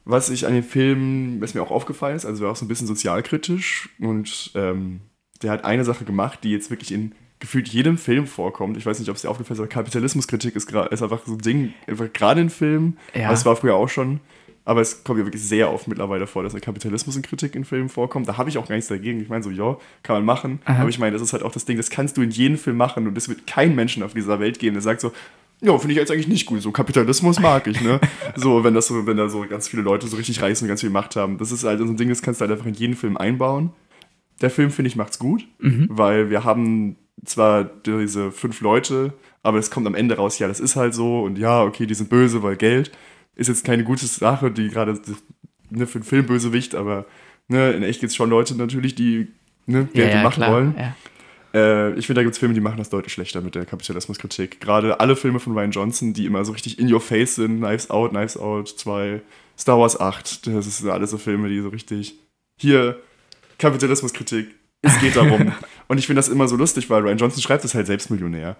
was ich an dem Film, was mir auch aufgefallen ist, also war auch so ein bisschen sozialkritisch und ähm, der hat eine Sache gemacht, die jetzt wirklich in gefühlt jedem Film vorkommt. Ich weiß nicht, ob es dir aufgefallen ist, aber Kapitalismuskritik ist, ist einfach so ein Ding, einfach gerade in Filmen, Ja. aber es war früher auch schon. Aber es kommt ja wirklich sehr oft mittlerweile vor, dass eine Kapitalismus in Kritik in Filmen vorkommt. Da habe ich auch gar nichts dagegen. Ich meine, so, ja, kann man machen. Aha. Aber ich meine, das ist halt auch das Ding, das kannst du in jedem Film machen und es wird kein Menschen auf dieser Welt geben, der sagt so, ja, finde ich jetzt eigentlich nicht gut. So Kapitalismus mag ich, ne? so, wenn das so, wenn da so ganz viele Leute so richtig reißen und ganz viel Macht haben. Das ist halt so ein Ding, das kannst du halt einfach in jeden Film einbauen. Der Film, finde ich, macht's gut, weil wir haben zwar diese fünf Leute, aber es kommt am Ende raus, ja, das ist halt so und ja, okay, die sind böse, weil Geld ist jetzt keine gute Sache, die gerade ne, für einen Film Bösewicht, aber ne, in echt gibt es schon Leute natürlich, die ne, Geld und Macht klar, wollen. Ja. Äh, ich finde, da gibt es Filme, die machen das deutlich schlechter mit der Kapitalismuskritik. Gerade alle Filme von Ryan Johnson, die immer so richtig in your face sind, Knives Out, Knives Out 2, Star Wars 8, das sind alles so Filme, die so richtig hier Kapitalismuskritik, es geht darum. und ich finde das immer so lustig, weil Ryan Johnson schreibt es halt selbst Millionär.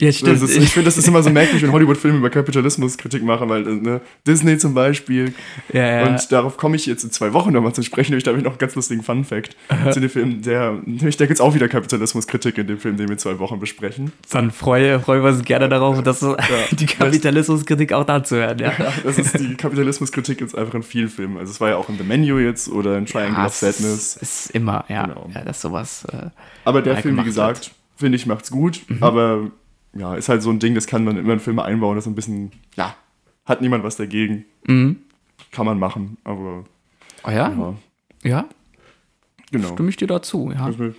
Ja, stimmt. Ist, ich finde, das ist immer so merkwürdig, wenn Hollywood-Filme über Kapitalismuskritik machen, weil ne, Disney zum Beispiel. ja, ja. Und darauf komme ich jetzt in zwei Wochen nochmal zu sprechen, nämlich da habe ich noch einen ganz lustigen Fun-Fact zu dem Film, der, nämlich da gibt es auch wieder Kapitalismuskritik in dem Film, den wir in zwei Wochen besprechen. Dann freue, freuen wir uns gerne darauf, dass so die Kapitalismuskritik auch dazu hören. Ja. Ja, das ist die Kapitalismuskritik jetzt einfach in vielen Filmen. Also es war ja auch in The Menu jetzt oder in Triangle of es Sadness. Ist immer, ja. Genau. ja das ist sowas. Äh, Aber der Film, wie gesagt, finde ich, macht's gut. Aber ja, ist halt so ein Ding, das kann man immer in Filme einbauen, das ist ein bisschen, ja, hat niemand was dagegen. mhm. Kann man machen, aber Oh ja? ja, Ja, genau. stimme ich dir dazu. Ja. Gut.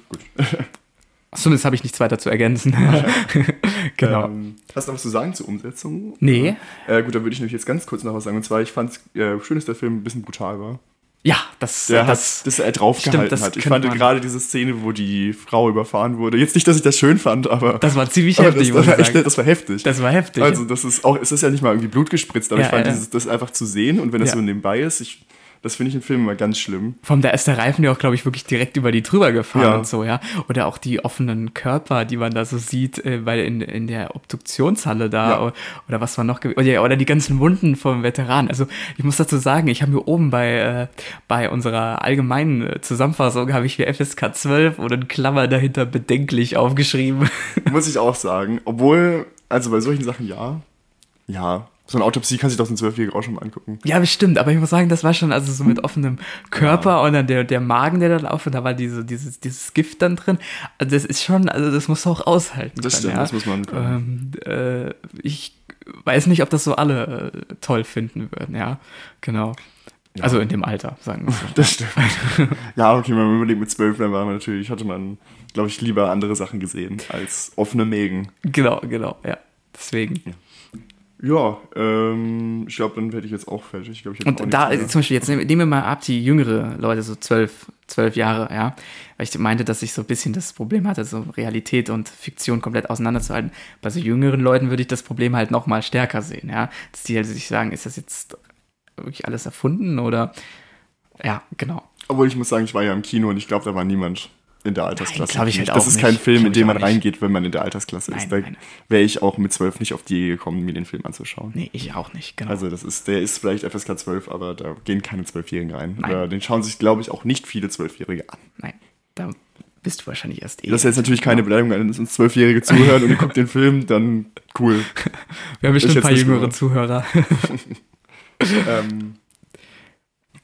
Achso, das habe ich nichts weiter zu ergänzen. genau. Ähm, hast du noch was zu sagen zur Umsetzung? Nee. Äh, gut, dann würde ich nämlich jetzt ganz kurz noch was sagen. Und zwar, ich fand es äh, schön, dass der Film ein bisschen brutal war. Ja, das, Der das hat, dass er draufgehalten stimmt, das hat. Ich fand gerade diese Szene, wo die Frau überfahren wurde. Jetzt nicht, dass ich das schön fand, aber. Das war ziemlich heftig, das, das, war echt, sagen. das war heftig. Das war heftig. also, das ist auch, es ist ja nicht mal irgendwie Blut gespritzt, aber Ja, ich fand ja. dieses, das einfach zu sehen und wenn das Ja. so nebenbei ist, ich, das finde ich in Filmen immer ganz schlimm. Vor allem, da ist der Reifen ja auch, glaube ich, wirklich direkt über die drüber gefahren Ja. und so, ja. Oder auch die offenen Körper, die man da so sieht, äh, weil in, in der Obduktionshalle da Ja. oder, oder was war noch, oder, oder die ganzen Wunden vom Veteran. Also ich muss dazu sagen, ich habe mir oben bei, äh, bei unserer allgemeinen äh, Zusammenfassung habe ich mir FSK 12 und in Klammer dahinter bedenklich aufgeschrieben. Muss ich auch sagen. Obwohl, also bei solchen Sachen ja. Ja. So eine Autopsie kann sich doch ein Zwölfjähriger auch schon mal angucken. Ja, bestimmt, aber ich muss sagen, das war schon also so mit offenem Körper und dann der, der Magen, der dann auf und da war diese, dieses, dieses Gift dann drin. Also das ist schon, also das musst du auch aushalten. Das können, stimmt, ja? das muss man können. Ähm, äh, ich weiß nicht, ob das so alle äh, toll finden würden, ja. Genau. Also in dem Alter, sagen wir so. Das stimmt. ja, okay, wenn man überlegt, mit zwölf, dann war man natürlich, hatte man, glaube ich, lieber andere Sachen gesehen als offene Mägen. genau, genau, ja. Deswegen. Ja, ähm, ich glaube, dann werde ich jetzt auch fertig. Ich glaub, ich Und da, mehr. zum Beispiel, jetzt nehmen nehmen wir mal ab, die jüngere Leute, so zwölf, zwölf Jahre, ja. Weil ich meinte, dass ich so ein bisschen das Problem hatte, so Realität und Fiktion komplett auseinanderzuhalten. Bei so jüngeren Leuten würde ich das Problem halt noch mal stärker sehen, ja. Dass die halt sich sagen, ist das jetzt wirklich alles erfunden oder, ja, genau. Obwohl ich muss sagen, ich war ja im Kino und ich glaube, da war niemand in der Altersklasse. glaub ich halt das auch ist kein nicht. Film, Glaub in den man reingeht, wenn man in der Altersklasse Nein, ist. Da nein. wäre ich auch mit zwölf nicht auf die Idee gekommen, mir den Film anzuschauen. Nee, ich auch nicht, genau. Also das ist, der ist vielleicht FSK 12, aber da gehen keine Zwölfjährigen rein. Nein. Oder den schauen sich, glaube ich, auch nicht viele Zwölfjährige an. Nein, da bist du wahrscheinlich erst eh. Das ist jetzt natürlich keine Beleidigung an uns Zwölfjährige zuhören und ihr guckt den Film, dann cool. Wir haben bestimmt ein paar jüngere gehört. Zuhörer. ähm,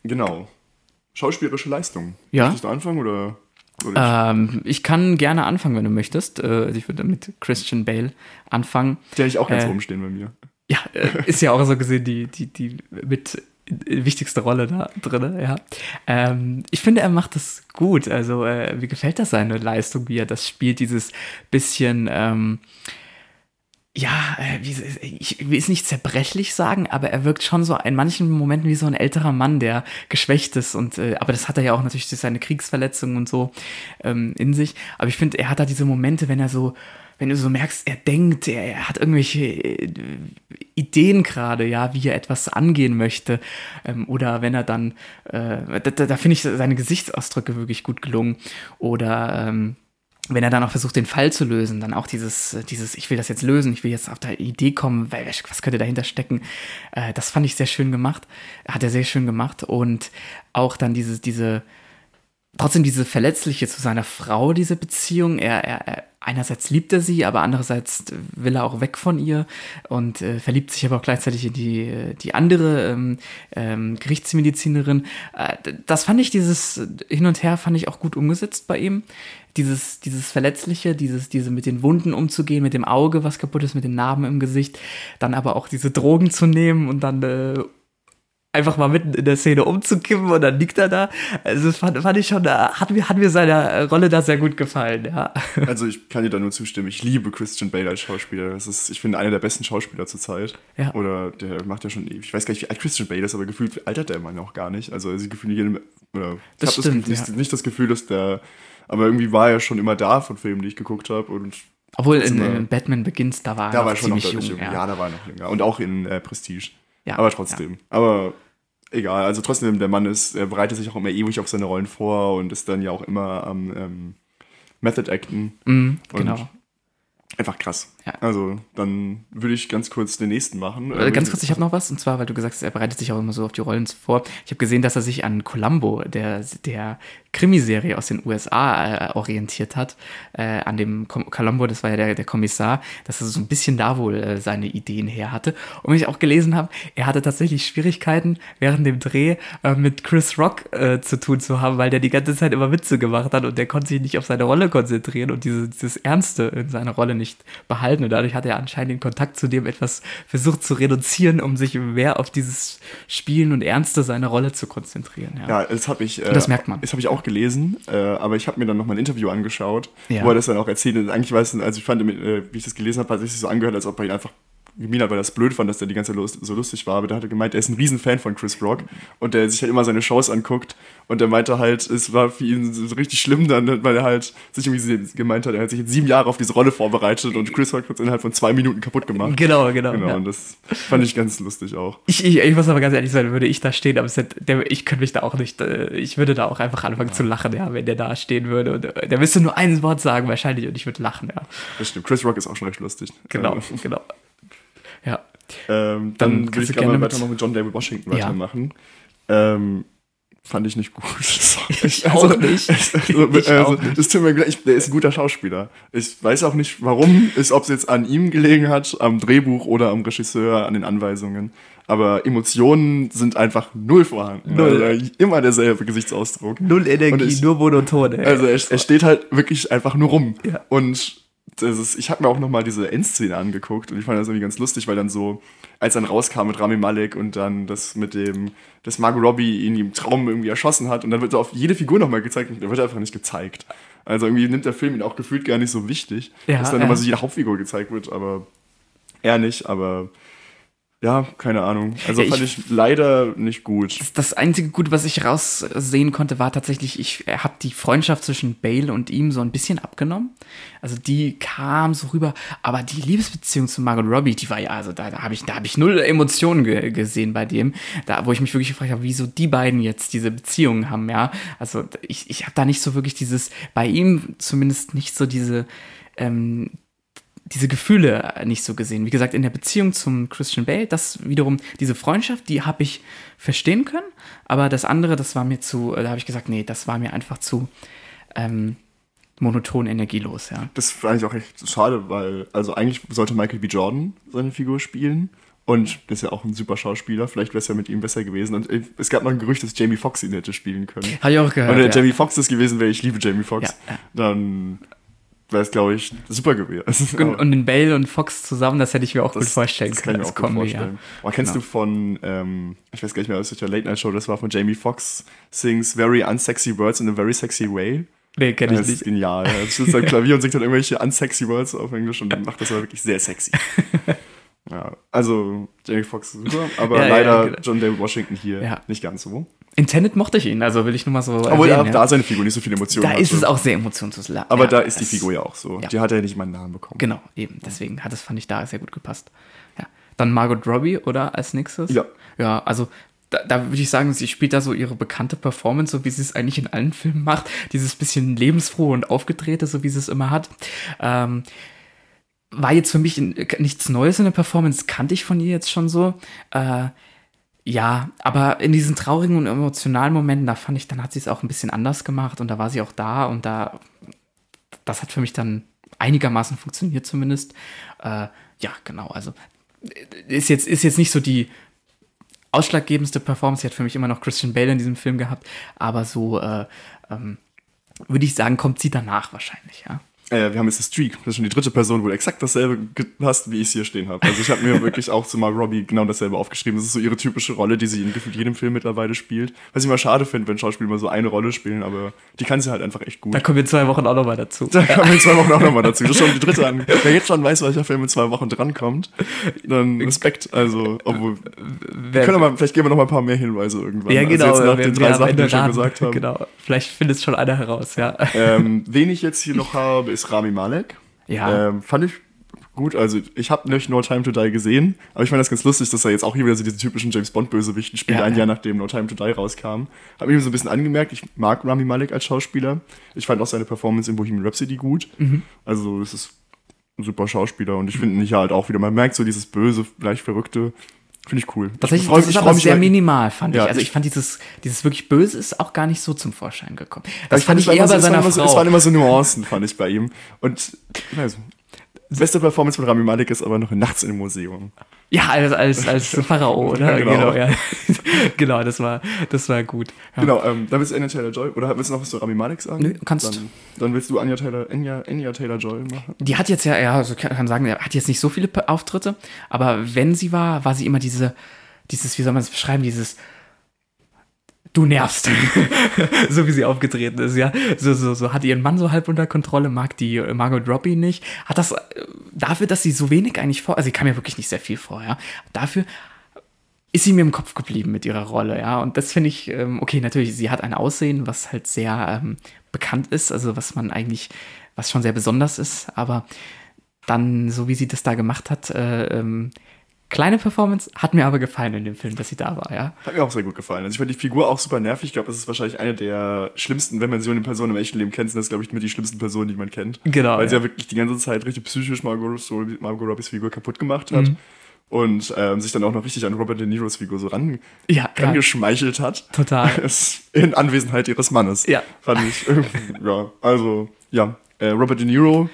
genau. Schauspielerische Leistung. Ja. Möchtest du anfangen oder? Ähm, ich kann gerne anfangen, wenn du möchtest. Äh, ich würde mit Christian Bale anfangen. Der ich auch ganz äh, oben stehen bei mir. Ja, äh, ist ja auch so gesehen die, die, die mit wichtigste Rolle da drin, ja. Ähm, ich finde, er macht das gut. Also, äh, mir gefällt das seine Leistung, wie er das spielt, dieses bisschen, ähm, ja, äh, wie, ich will es nicht zerbrechlich sagen, aber er wirkt schon so in manchen Momenten wie so ein älterer Mann, der geschwächt ist und äh, aber das hat er ja auch natürlich durch seine Kriegsverletzungen und so ähm, in sich. Aber ich finde, er hat da diese Momente, wenn er so, wenn du so merkst, er denkt, er, er hat irgendwelche äh, Ideen gerade, ja, wie er etwas angehen möchte. Ähm, oder wenn er dann, äh, da, da, da finde ich seine Gesichtsausdrücke wirklich gut gelungen. Oder ähm, wenn er dann auch versucht, den Fall zu lösen, dann auch dieses, dieses, ich will das jetzt lösen, ich will jetzt auf der Idee kommen, was könnte dahinter stecken, äh, das fand ich sehr schön gemacht, hat er sehr schön gemacht und auch dann diese, diese, trotzdem diese verletzliche zu seiner Frau, diese Beziehung, er, er, er einerseits liebt er sie, aber andererseits will er auch weg von ihr und äh, verliebt sich aber auch gleichzeitig in die, die andere ähm, ähm, Gerichtsmedizinerin. Äh, das fand ich, dieses Hin und Her fand ich auch gut umgesetzt bei ihm. Dieses, dieses Verletzliche, dieses, diese mit den Wunden umzugehen, mit dem Auge, was kaputt ist, mit den Narben im Gesicht, dann aber auch diese Drogen zu nehmen und dann äh, einfach mal mitten in der Szene umzukippen und dann liegt er da. Also das fand, fand ich schon, hat mir, hat mir seine Rolle da sehr gut gefallen, ja. Also ich kann dir da nur zustimmen. Ich liebe Christian Bale als Schauspieler. Das ist, ich finde, einer der besten Schauspieler zur Zeit. Ja. Oder der macht ja schon, ich weiß gar nicht, wie alt Christian Bale ist, aber gefühlt altert der Mann auch gar nicht. Also ich gefühlt jedem, oder das ich habe nicht, ja. nicht das Gefühl, dass der, aber irgendwie war er schon immer da von Filmen, die ich geguckt habe und obwohl in, in, Batman Begins, da war er da war schon ziemlich noch jung. Ja. ja. da war er noch jünger. Und auch in äh, Prestige. Ja, aber trotzdem. Ja. Aber egal, also trotzdem, der Mann ist, er bereitet sich auch immer ewig auf seine Rollen vor und ist dann ja auch immer am ähm, Method Acten. Mhm, genau. Einfach krass. Ja. Also, dann würde ich ganz kurz den nächsten machen. Äh, ganz kurz, ich habe noch was, und zwar, weil du gesagt hast, er bereitet sich auch immer so auf die Rollen vor. Ich habe gesehen, dass er sich an Columbo, der, der Krimiserie aus den USA, äh, orientiert hat. Äh, an dem Columbo, das war ja der, der Kommissar, dass er so ein bisschen da wohl äh, seine Ideen her hatte. Und wenn ich auch gelesen habe, er hatte tatsächlich Schwierigkeiten, während dem Dreh äh, mit Chris Rock äh, zu tun zu haben, weil der die ganze Zeit immer Witze gemacht hat und der konnte sich nicht auf seine Rolle konzentrieren und diese, dieses Ernste in seiner Rolle nicht behalten. Und dadurch hat er anscheinend den Kontakt zu dem etwas versucht zu reduzieren, um sich mehr auf dieses Spielen und Ernste seiner Rolle zu konzentrieren. Ja, ja das habe ich. Äh, das merkt man. Das habe ich auch gelesen, äh, aber ich habe mir dann noch mal ein Interview angeschaut, ja. wo er das dann auch erzählt. Und eigentlich weiß ich, also ich fand, äh, wie ich das gelesen habe, hat sich so angehört, als ob er ihn einfach Mina, weil das blöd fand, dass der die ganze Zeit so lustig war, aber der hatte gemeint, er ist ein Riesenfan von Chris Rock und der sich halt immer seine Shows anguckt und der meinte halt, es war für ihn so richtig schlimm dann, weil er halt sich irgendwie gemeint hat, er hat sich jetzt sieben Jahre auf diese Rolle vorbereitet und Chris Rock hat es innerhalb von zwei Minuten kaputt gemacht. Genau, genau. Genau, ja. und das fand ich ganz lustig auch. Ich, ich, ich, muss aber ganz ehrlich sein, würde ich da stehen, aber der, ich könnte mich da auch nicht, äh, ich würde da auch einfach anfangen ja. zu lachen, ja, wenn der da stehen würde und äh, der müsste nur ein Wort sagen wahrscheinlich und ich würde lachen, ja. Das stimmt, Chris Rock ist auch schon recht lustig. Genau, also. genau. Ja. Ähm, dann, dann würde ich gerne weiter mal mit John David Washington ja. weitermachen. Ähm, fand ich nicht gut. ich also, auch nicht. Also, ich also, auch nicht. Das tut mir gleich, der ist ein guter Schauspieler. Ich weiß auch nicht, warum, ist, ob es jetzt an ihm gelegen hat, am Drehbuch oder am Regisseur, an den Anweisungen. Aber Emotionen sind einfach null vorhanden. Null. Also, immer derselbe Gesichtsausdruck. Null Energie, ich, nur monoton. Also er, er, steht halt wirklich einfach nur rum. Ja. Und ist, ich habe mir auch nochmal diese Endszene angeguckt und ich fand das irgendwie ganz lustig, weil dann so, als dann rauskam mit Rami Malek und dann das mit dem, dass Margot Robbie ihn im Traum irgendwie erschossen hat und dann wird so auf jede Figur nochmal gezeigt und der wird einfach nicht gezeigt. Also irgendwie nimmt der Film ihn auch gefühlt gar nicht so wichtig, ja, dass dann ja. nochmal so jede Hauptfigur gezeigt wird, aber er nicht, aber ja, keine Ahnung. Also ja, fand ich, ich, leider nicht gut. Das einzige Gute, was ich raussehen konnte, war tatsächlich, ich habe die Freundschaft zwischen Bale und ihm so ein bisschen abgenommen. Also die kam so rüber, aber die Liebesbeziehung zu Margot Robbie, die war ja, also da, da habe ich, da ich null Emotionen ge gesehen bei dem, da wo ich mich wirklich gefragt habe, wieso die beiden jetzt diese Beziehungen haben, ja. Also ich, ich habe da nicht so wirklich dieses, bei ihm zumindest nicht so diese ähm, diese Gefühle nicht so gesehen. Wie gesagt, in der Beziehung zum Christian Bale, das wiederum, diese Freundschaft, die habe ich verstehen können, aber das andere, das war mir zu, da habe ich gesagt, nee, das war mir einfach zu ähm, monoton energielos, ja. Das fand ich auch echt schade, weil, also eigentlich sollte Michael B. Jordan seine Figur spielen. Und das ist ja auch ein super Schauspieler. Vielleicht wäre es ja mit ihm besser gewesen. Und äh, es gab mal ein Gerücht, dass Jamie Foxx ihn hätte spielen können. Habe ich auch gehört. Und wenn ja. Jamie Foxx das gewesen wäre, ich liebe Jamie Foxx, ja, ja. dann wäre es, glaube ich, super gewesen. Und, und den Bale und Fox zusammen, das hätte ich mir auch das, gut vorstellen das können. Das kann ich mir auch gut vorstellen. Ja. Oh, kennst genau. du von, ähm, ich weiß gar nicht mehr, aus welcher Late Night Show das war, von Jamie Foxx, sings very unsexy words in a very sexy way? Nee, kenn ich das nicht. Das ist genial. Er sitzt am Klavier und singt dann irgendwelche unsexy words auf Englisch und macht das aber wirklich sehr sexy. ja, also Jamie Foxx super, aber ja, leider ja, genau. John David Washington hier nicht ganz so. In Tenet mochte ich ihn, also will ich nur mal so. Obwohl erwähnen, ja. da seine Figur nicht so viele Emotionen Da hat. ist es auch sehr emotionslos. Aber ja, da ist die Figur ja auch so. Ja. Die hat ja nicht meinen Namen bekommen. Genau, eben. Deswegen hat es, fand ich, da sehr gut gepasst. Ja. Dann Margot Robbie, oder? Als nächstes? Ja. Ja, also da, da würde ich sagen, sie spielt da so ihre bekannte Performance, so wie sie es eigentlich in allen Filmen macht. Dieses bisschen lebensfrohe und aufgedrehte, so wie sie es immer hat. Ähm, war jetzt für mich nichts Neues in der Performance, kannte ich von ihr jetzt schon so. Äh, ja, aber in diesen traurigen und emotionalen Momenten, da fand ich, dann hat sie es auch ein bisschen anders gemacht und da war sie auch da und da, das hat für mich dann einigermaßen funktioniert zumindest. Äh, ja, genau, also ist jetzt, ist jetzt nicht so die ausschlaggebendste Performance. Sie hat für mich immer noch Christian Bale in diesem Film gehabt, aber so äh, ähm, würde ich sagen, kommt sie danach wahrscheinlich, ja. Äh, wir haben jetzt das Streak. Das ist schon die dritte Person, wo du exakt dasselbe hast, wie ich es hier stehen habe. Also ich habe mir wirklich auch zu Mark Robbie genau dasselbe aufgeschrieben. Das ist so ihre typische Rolle, die sie in gefühlt jedem Film mittlerweile spielt. Was ich immer schade finde, wenn Schauspieler immer so eine Rolle spielen, aber die kann sie halt einfach echt gut. Da kommen wir in zwei Wochen auch nochmal dazu. Da kommen wir in zwei Wochen auch nochmal dazu. Das ist schon die dritte an. Wer jetzt schon weiß, welcher Film in zwei Wochen drankommt, dann Respekt. Also, obwohl. Wir können aber, vielleicht geben wir noch mal ein paar mehr Hinweise irgendwann. Ja, genau. Also jetzt nach wir, den wir drei Sachen, die wir schon gesagt haben. Genau. Vielleicht findet es schon einer heraus, ja. Ähm, wen ich jetzt hier noch habe, ist Rami Malek. Ja. Ähm, fand ich gut. Also, ich habe nicht No Time to Die gesehen, aber ich fand das ganz lustig, dass er jetzt auch hier wieder so diese typischen James Bond-Bösewichten spielt, Ja, ein ja. Jahr nachdem No Time to Die rauskam. Hab mir so ein bisschen angemerkt, ich mag Rami Malek als Schauspieler. Ich fand auch seine Performance in Bohemian Rhapsody gut. Mhm. Also, es ist ein super Schauspieler und ich finde ihn hier halt auch wieder. Man merkt so dieses böse, leicht verrückte. Finde ich cool. Tatsächlich, ich freu- das ist ich aber sehr über- minimal, fand Ja, ich. Also ich- fand dieses, dieses wirklich Böse ist auch gar nicht so zum Vorschein gekommen. Aber Das fand ich eher so- bei waren seiner immer so, Frau. Es waren immer so Nuancen, fand ich bei ihm. Und, weiß, beste Performance von Rami Malek ist aber noch in Nachts im Museum. Ja, als, als, als Pharao, oder? Ja, genau. ja. genau, das war, das war gut. Ja. Genau, ähm, dann willst du Anya Taylor-Joy, oder willst du noch was zu Rami Malek sagen? Nö, kannst. Dann, dann willst du Anya Taylor, Anya, Anya Taylor-Joy machen? Die hat jetzt ja, ja, also kann, sagen, hat jetzt nicht so viele Auftritte, aber wenn sie war, war sie immer diese, dieses, wie soll man es beschreiben, dieses Du nervst. so wie sie aufgetreten ist, ja. So, so, so hat ihren Mann so halb unter Kontrolle, mag die äh, Margot Robbie nicht. Hat das äh, dafür, dass sie so wenig eigentlich vor, also sie kam ja wirklich nicht sehr viel vor, ja. Dafür ist sie mir im Kopf geblieben mit ihrer Rolle, ja. Und das finde ich, ähm, okay, natürlich, sie hat ein Aussehen, was halt sehr ähm, bekannt ist, also was man eigentlich, was schon sehr besonders ist, aber dann, so wie sie das da gemacht hat, äh, ähm, kleine Performance, hat mir aber gefallen in dem Film, dass sie da war, ja. Hat mir auch sehr gut gefallen. Also ich fand die Figur auch super nervig. Ich glaube, das ist wahrscheinlich eine der schlimmsten, wenn man so eine Person im echten Leben kennt, sind das, glaube ich, mit die schlimmsten Personen, die man kennt. Genau, Weil sie ja. ja wirklich die ganze Zeit richtig psychisch Margot, so Margot Robbies Figur kaputt gemacht hat. Mhm. Und ähm, sich dann auch noch richtig an Robert De Niros Figur so ran, Ja, ja. rangeschmeichelt hat. Total. In Anwesenheit ihres Mannes. Ja. Fand ich irgendwie, ja. Also, ja. Äh, Robert De Niro.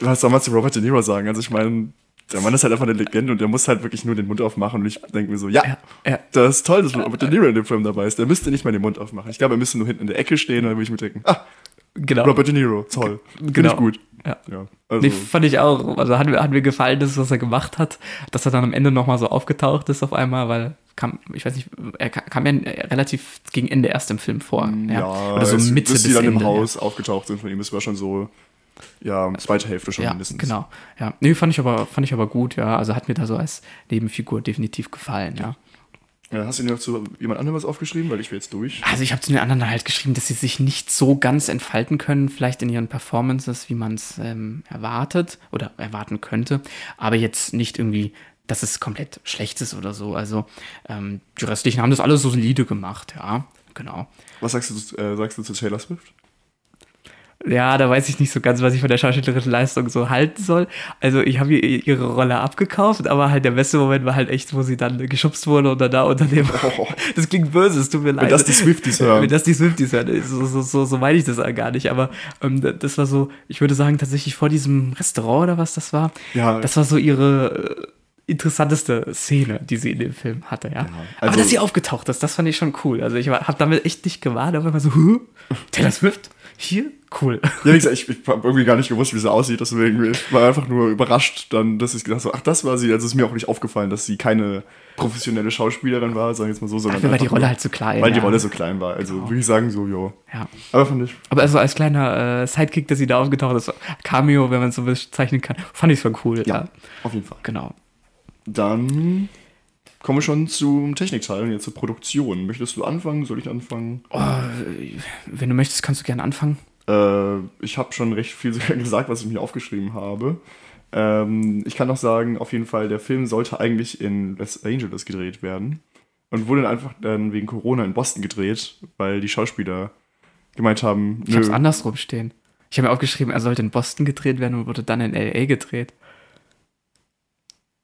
Was soll man zu Robert De Niro sagen? Also, ich meine, der Mann ist halt einfach eine Legende und der muss halt wirklich nur den Mund aufmachen. Und ich denke mir so, ja, Ja, ja. das ist toll, dass Robert De Niro in dem Film dabei ist. Der müsste nicht mal den Mund aufmachen. Ich glaube, er müsste nur hinten in der Ecke stehen und dann würde ich mir denken, ah, Genau. Robert De Niro, toll. Finde Genau. ich gut. Ja. Ja, also, Nee, fand ich auch. Also hat mir, hat mir gefallen, das, was er gemacht hat, dass er dann am Ende nochmal so aufgetaucht ist auf einmal, weil kam, ich weiß nicht, er ka- kam ja relativ gegen Ende erst im Film vor. ja, Oder so es- Mitte bis bis die dann Ende, im Haus aufgetaucht sind von ihm. Das war schon so, ja, zweite Hälfte schon Ja, mindestens. genau. Ja, nee, fand ich aber, fand ich aber gut, ja. Also hat mir da so als Nebenfigur definitiv gefallen, ja. Ja, hast du dir noch zu jemand anderem was aufgeschrieben? Weil ich will jetzt durch. Also ich habe zu den anderen halt geschrieben, dass sie sich nicht so ganz entfalten können, vielleicht in ihren Performances, wie man es ähm, erwartet oder erwarten könnte, aber jetzt nicht irgendwie, dass es komplett schlecht ist oder so. Also ähm, die restlichen haben das alles so solide gemacht, ja, genau. Was sagst du, äh, sagst du zu Taylor Swift? Ja, da weiß ich nicht so ganz, was ich von der schauspielerischen Leistung so halten soll. Also ich habe ihr ihre Rolle abgekauft, aber halt der beste Moment war halt echt, wo sie dann geschubst wurde und dann da unter dem. Oh. Das klingt böse, es tut mir leid. das die Swifties hören. Wenn das die Swifties hören. So, so, so, so meine ich das gar nicht. Aber ähm, da- das war so, ich würde sagen, tatsächlich vor diesem Restaurant oder was das war. Ja. Das war so ihre äh, interessanteste Szene, die sie in dem Film hatte, ja. aber also- dass sie aufgetaucht ist, das fand ich schon cool. Also ich habe damit echt nicht gewartet, aber immer so, huh, Taylor Swift? Hier? Cool. Ja, wie gesagt, ich, ich habe irgendwie gar nicht gewusst, wie sie aussieht, deswegen ich war einfach nur überrascht, dann, dass ich gedacht habe, ach, das war sie. Also ist mir auch nicht aufgefallen, dass sie keine professionelle Schauspielerin war, sagen wir jetzt mal so, sondern Dafür war die Rolle nur- halt zu klein. weil die ja. Rolle so klein war. Also würde ich sagen, so, jo. Ja. Aber fand ich, Aber also als kleiner äh, Sidekick, dass sie da aufgetaucht ist, Cameo, wenn man es so bezeichnen kann, fand ich schon cool. ja, auf jeden Fall. Genau. Dann kommen wir schon zum Technikteil und jetzt zur Produktion. Möchtest du anfangen? Soll ich anfangen? Oh, wenn du möchtest, kannst du gerne anfangen. Äh, ich habe schon recht viel gesagt, was ich mir aufgeschrieben habe. Ähm, ich kann noch sagen, auf jeden Fall, der Film sollte eigentlich in Los Angeles gedreht werden und wurde dann einfach dann wegen Corona in Boston gedreht, weil die Schauspieler gemeint haben, Ich habe es andersrum stehen. Ich habe mir aufgeschrieben, er sollte in Boston gedreht werden und wurde dann in L.A. gedreht.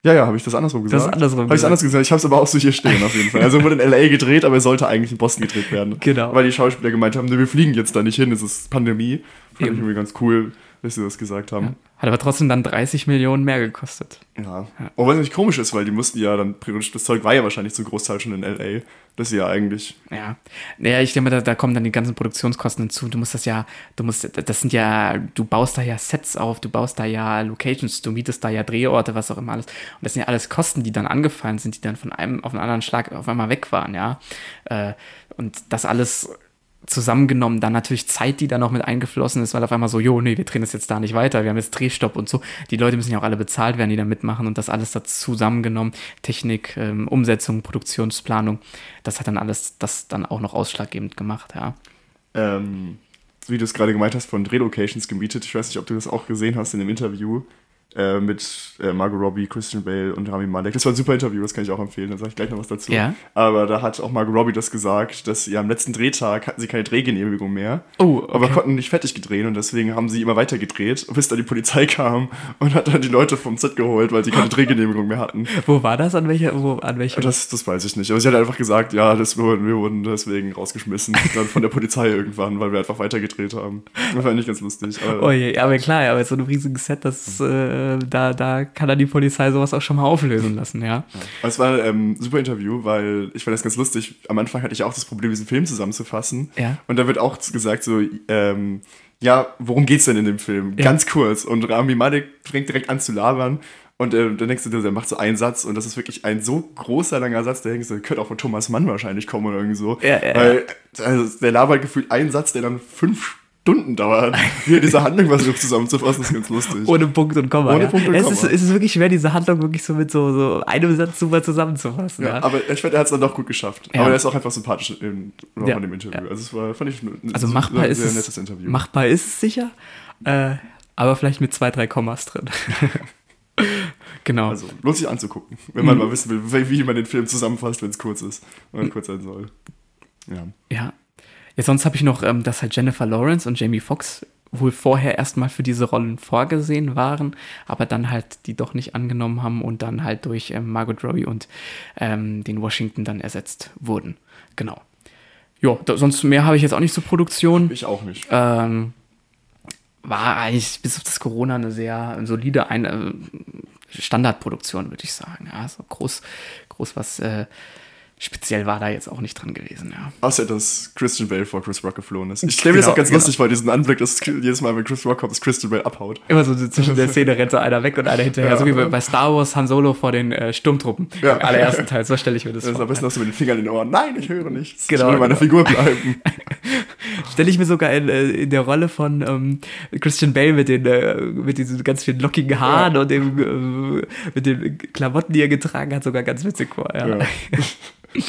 Ja, ja, habe ich das andersrum gesagt? Das ist andersrum Habe ich anders gesagt? Ich habe es aber auch so hier stehen auf jeden Fall. Also wurde in L.A. gedreht, aber er sollte eigentlich in Boston gedreht werden. Genau. Weil die Schauspieler gemeint haben, ne, wir fliegen jetzt da nicht hin, es ist Pandemie. Fand ich Eben. irgendwie ganz cool. dass sie das gesagt haben. Ja. Hat aber trotzdem dann 30 Millionen mehr gekostet. Ja. ja. Obwohl es nicht komisch ist, weil die mussten ja dann, das Zeug war ja wahrscheinlich zum Großteil schon in L.A., dass sie ja eigentlich... Ja, naja, ich denke mal, da, da kommen dann die ganzen Produktionskosten hinzu. Du musst das ja, du musst, das sind ja, du baust da ja Sets auf, du baust da ja Locations, du mietest da ja Drehorte, was auch immer alles. Und das sind ja alles Kosten, die dann angefallen sind, die dann von einem auf einen anderen Schlag auf einmal weg waren, ja. Äh, und das alles zusammengenommen, dann natürlich Zeit, die da noch mit eingeflossen ist, weil auf einmal so, jo, nee, wir drehen das jetzt da nicht weiter, wir haben jetzt Drehstopp und so. Die Leute müssen ja auch alle bezahlt werden, die da mitmachen und das alles da zusammengenommen, Technik, ähm, Umsetzung, Produktionsplanung, das hat dann alles das dann auch noch ausschlaggebend gemacht, ja. Ähm, wie du es gerade gemeint hast, von Drehlocations gemietet, ich weiß nicht, ob du das auch gesehen hast in dem Interview, äh, mit äh, Margot Robbie, Christian Bale und Rami Malek. Das war ein super Interview, das kann ich auch empfehlen, da sage ich gleich noch was dazu. Ja. Aber da hat auch Margot Robbie das gesagt, dass sie am letzten Drehtag hatten sie keine Drehgenehmigung mehr, oh, okay. aber konnten nicht fertig gedrehen und deswegen haben sie immer weiter gedreht, bis dann die Polizei kam und hat dann die Leute vom Set geholt, weil sie keine Drehgenehmigung mehr hatten. Wo war das? An welcher? Wo, an welcher? Das, das weiß ich nicht. Aber sie hat einfach gesagt, ja, das, wir, wir wurden deswegen rausgeschmissen. dann von der Polizei irgendwann, weil wir einfach weiter gedreht haben. Das fand ich ganz lustig. Aber, oh je, aber klar, aber so ein riesiges Set, das äh, da, da kann dann die Polizei sowas auch schon mal auflösen lassen, ja. ja. Es war ähm, ein super Interview, weil ich fand das ganz lustig. Am Anfang hatte ich auch das Problem, diesen Film zusammenzufassen. Ja. Und da wird auch gesagt so, ähm, ja, worum geht's denn in dem Film? Ja. Ganz kurz. Und Rami Malek fängt direkt an zu labern. Und äh, dann denkst du, der macht so einen Satz und das ist wirklich ein so großer, langer Satz, der denkst du, könnte auch von Thomas Mann wahrscheinlich kommen oder irgendwie so. Ja, ja, Weil also, der labert gefühlt einen Satz, der dann fünf Stunden dauert, hier diese Handlung versucht zusammenzufassen, ist ganz lustig. Ohne Punkt und Komma. Ohne ja. Punkt und es Komma. Ist, es ist wirklich schwer, diese Handlung wirklich so mit so, so einem Satz super zusammenzufassen. Ja, ja. aber ich finde, er hat es dann doch gut geschafft. Aber er ist auch einfach sympathisch in, in Ja. dem Interview. Also es war, fand ich, ein Also machbar sehr, ist sehr es, nettes Interview. machbar ist es sicher, äh, aber vielleicht mit zwei, drei Kommas drin. genau. Also lohnt sich anzugucken, wenn man Mhm. mal wissen will, wie man den Film zusammenfasst, wenn es kurz ist. Oder kurz sein soll. Ja. Ja. Ja, sonst habe ich noch, ähm, dass halt Jennifer Lawrence und Jamie Foxx wohl vorher erstmal für diese Rollen vorgesehen waren, aber dann halt die doch nicht angenommen haben und dann halt durch ähm, Margot Robbie und ähm, den Washington dann ersetzt wurden. Genau. Ja, sonst mehr habe ich jetzt auch nicht zur Produktion. Ich auch nicht. Ähm, war eigentlich bis auf das Corona eine sehr solide ein, äh, Standardproduktion, würde ich sagen. Ja, so groß, groß was äh, speziell war da jetzt auch nicht dran gewesen. Ja. Außer, dass Christian Bale vor Chris Rock geflohen ist. Ich stelle mir das Genau, auch ganz genau. lustig vor, diesen Anblick, dass jedes Mal, wenn Chris Rock kommt, dass Christian Bale abhaut. Immer so zwischen der Szene rennt so einer weg und einer hinterher, Ja. so wie bei- Star Wars Han Solo vor den äh, Sturmtruppen Ja. im allerersten Teil. So stelle ich mir das Das ist vor. am besten hast du mit den Fingern in den Ohren. Nein, ich höre nichts. Genau, ich will bei meiner genau. Figur bleiben. Stelle ich mir sogar in, äh, in der Rolle von ähm, Christian Bale mit den äh, mit diesen ganz vielen lockigen Haaren und dem, äh, mit den Klamotten, die er getragen hat, sogar ganz witzig vor. Ja, Ja.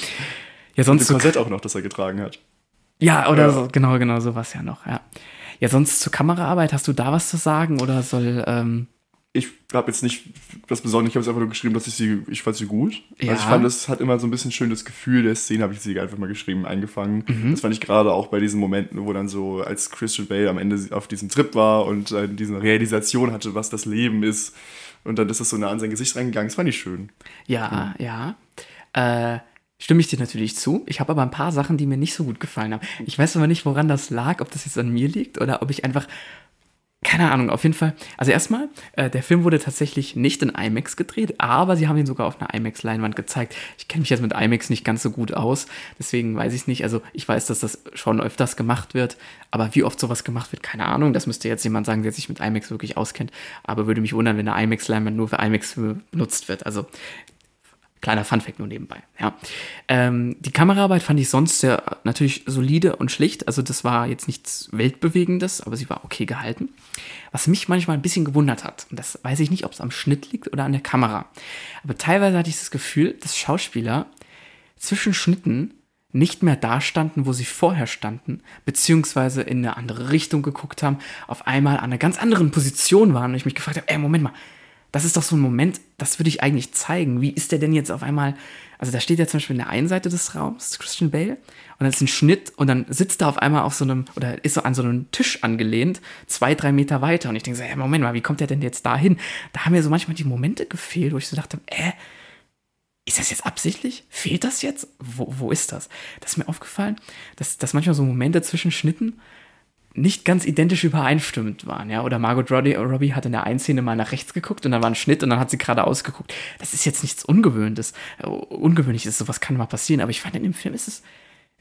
Und sonst das so Korsett auch noch, das er getragen hat. Ja, oder Ja. so, genau, genau, sowas ja noch, ja. Ja, sonst zur Kameraarbeit, hast du da was zu sagen oder soll, ähm, Ich habe jetzt nicht das Besondere, ich habe es einfach nur geschrieben, dass ich sie, ich fand sie gut. Ja. Also ich fand, es hat immer so ein bisschen schön das Gefühl der Szene, habe ich sie einfach mal geschrieben, eingefangen. Mhm. Das fand ich gerade auch bei diesen Momenten, wo dann so, als Christian Bale am Ende auf diesem Trip war und äh, diese Realisation hatte, was das Leben ist. Und dann ist das so nah an sein Gesicht reingegangen. Das fand ich schön. ja, ja, äh, stimme ich dir natürlich zu. Ich habe aber ein paar Sachen, die mir nicht so gut gefallen haben. Ich weiß aber nicht, woran das lag, ob das jetzt an mir liegt oder ob ich einfach, keine Ahnung, auf jeden Fall. Also erstmal, äh, der Film wurde tatsächlich nicht in IMAX gedreht, aber sie haben ihn sogar auf einer IMAX-Leinwand gezeigt. Ich kenne mich jetzt mit IMAX nicht ganz so gut aus, deswegen weiß ich es nicht. Also ich weiß, dass das schon öfters gemacht wird, aber wie oft sowas gemacht wird, keine Ahnung. Das müsste jetzt jemand sagen, der sich mit IMAX wirklich auskennt. Aber würde mich wundern, wenn eine IMAX-Leinwand nur für IMAX benutzt wird. Also Kleiner Funfact nur nebenbei, ja. Ähm, die Kameraarbeit fand ich sonst sehr natürlich solide und schlicht. Also das war jetzt nichts Weltbewegendes, aber sie war okay gehalten. Was mich manchmal ein bisschen gewundert hat, und das weiß ich nicht, ob es am Schnitt liegt oder an der Kamera. Aber teilweise hatte ich das Gefühl, dass Schauspieler zwischen Schnitten nicht mehr da standen, wo sie vorher standen, beziehungsweise in eine andere Richtung geguckt haben, auf einmal an einer ganz anderen Position waren und ich mich gefragt habe, ey, Moment mal, das ist doch so ein Moment, das würde ich eigentlich zeigen. Wie ist der denn jetzt auf einmal? Also da steht ja zum Beispiel in der einen Seite des Raums Christian Bale und dann ist ein Schnitt und dann sitzt er auf einmal auf so einem oder ist so an so einem Tisch angelehnt, zwei, drei Meter weiter und ich denke so, hey, Moment mal, wie kommt der denn jetzt da hin? Da haben mir so manchmal die Momente gefehlt, wo ich so dachte, äh, ist das jetzt absichtlich? Fehlt das jetzt? Wo, wo ist das? Das ist mir aufgefallen, dass, dass manchmal so Momente zwischen Schnitten nicht ganz identisch übereinstimmend waren, ja. Oder Margot Robbie, hat in der einen Szene mal nach rechts geguckt und dann war ein Schnitt und dann hat sie geradeaus geguckt. Das ist jetzt nichts Ungewöhnliches. Äh, Ungewöhnliches, sowas kann mal passieren, aber ich fand in dem Film ist es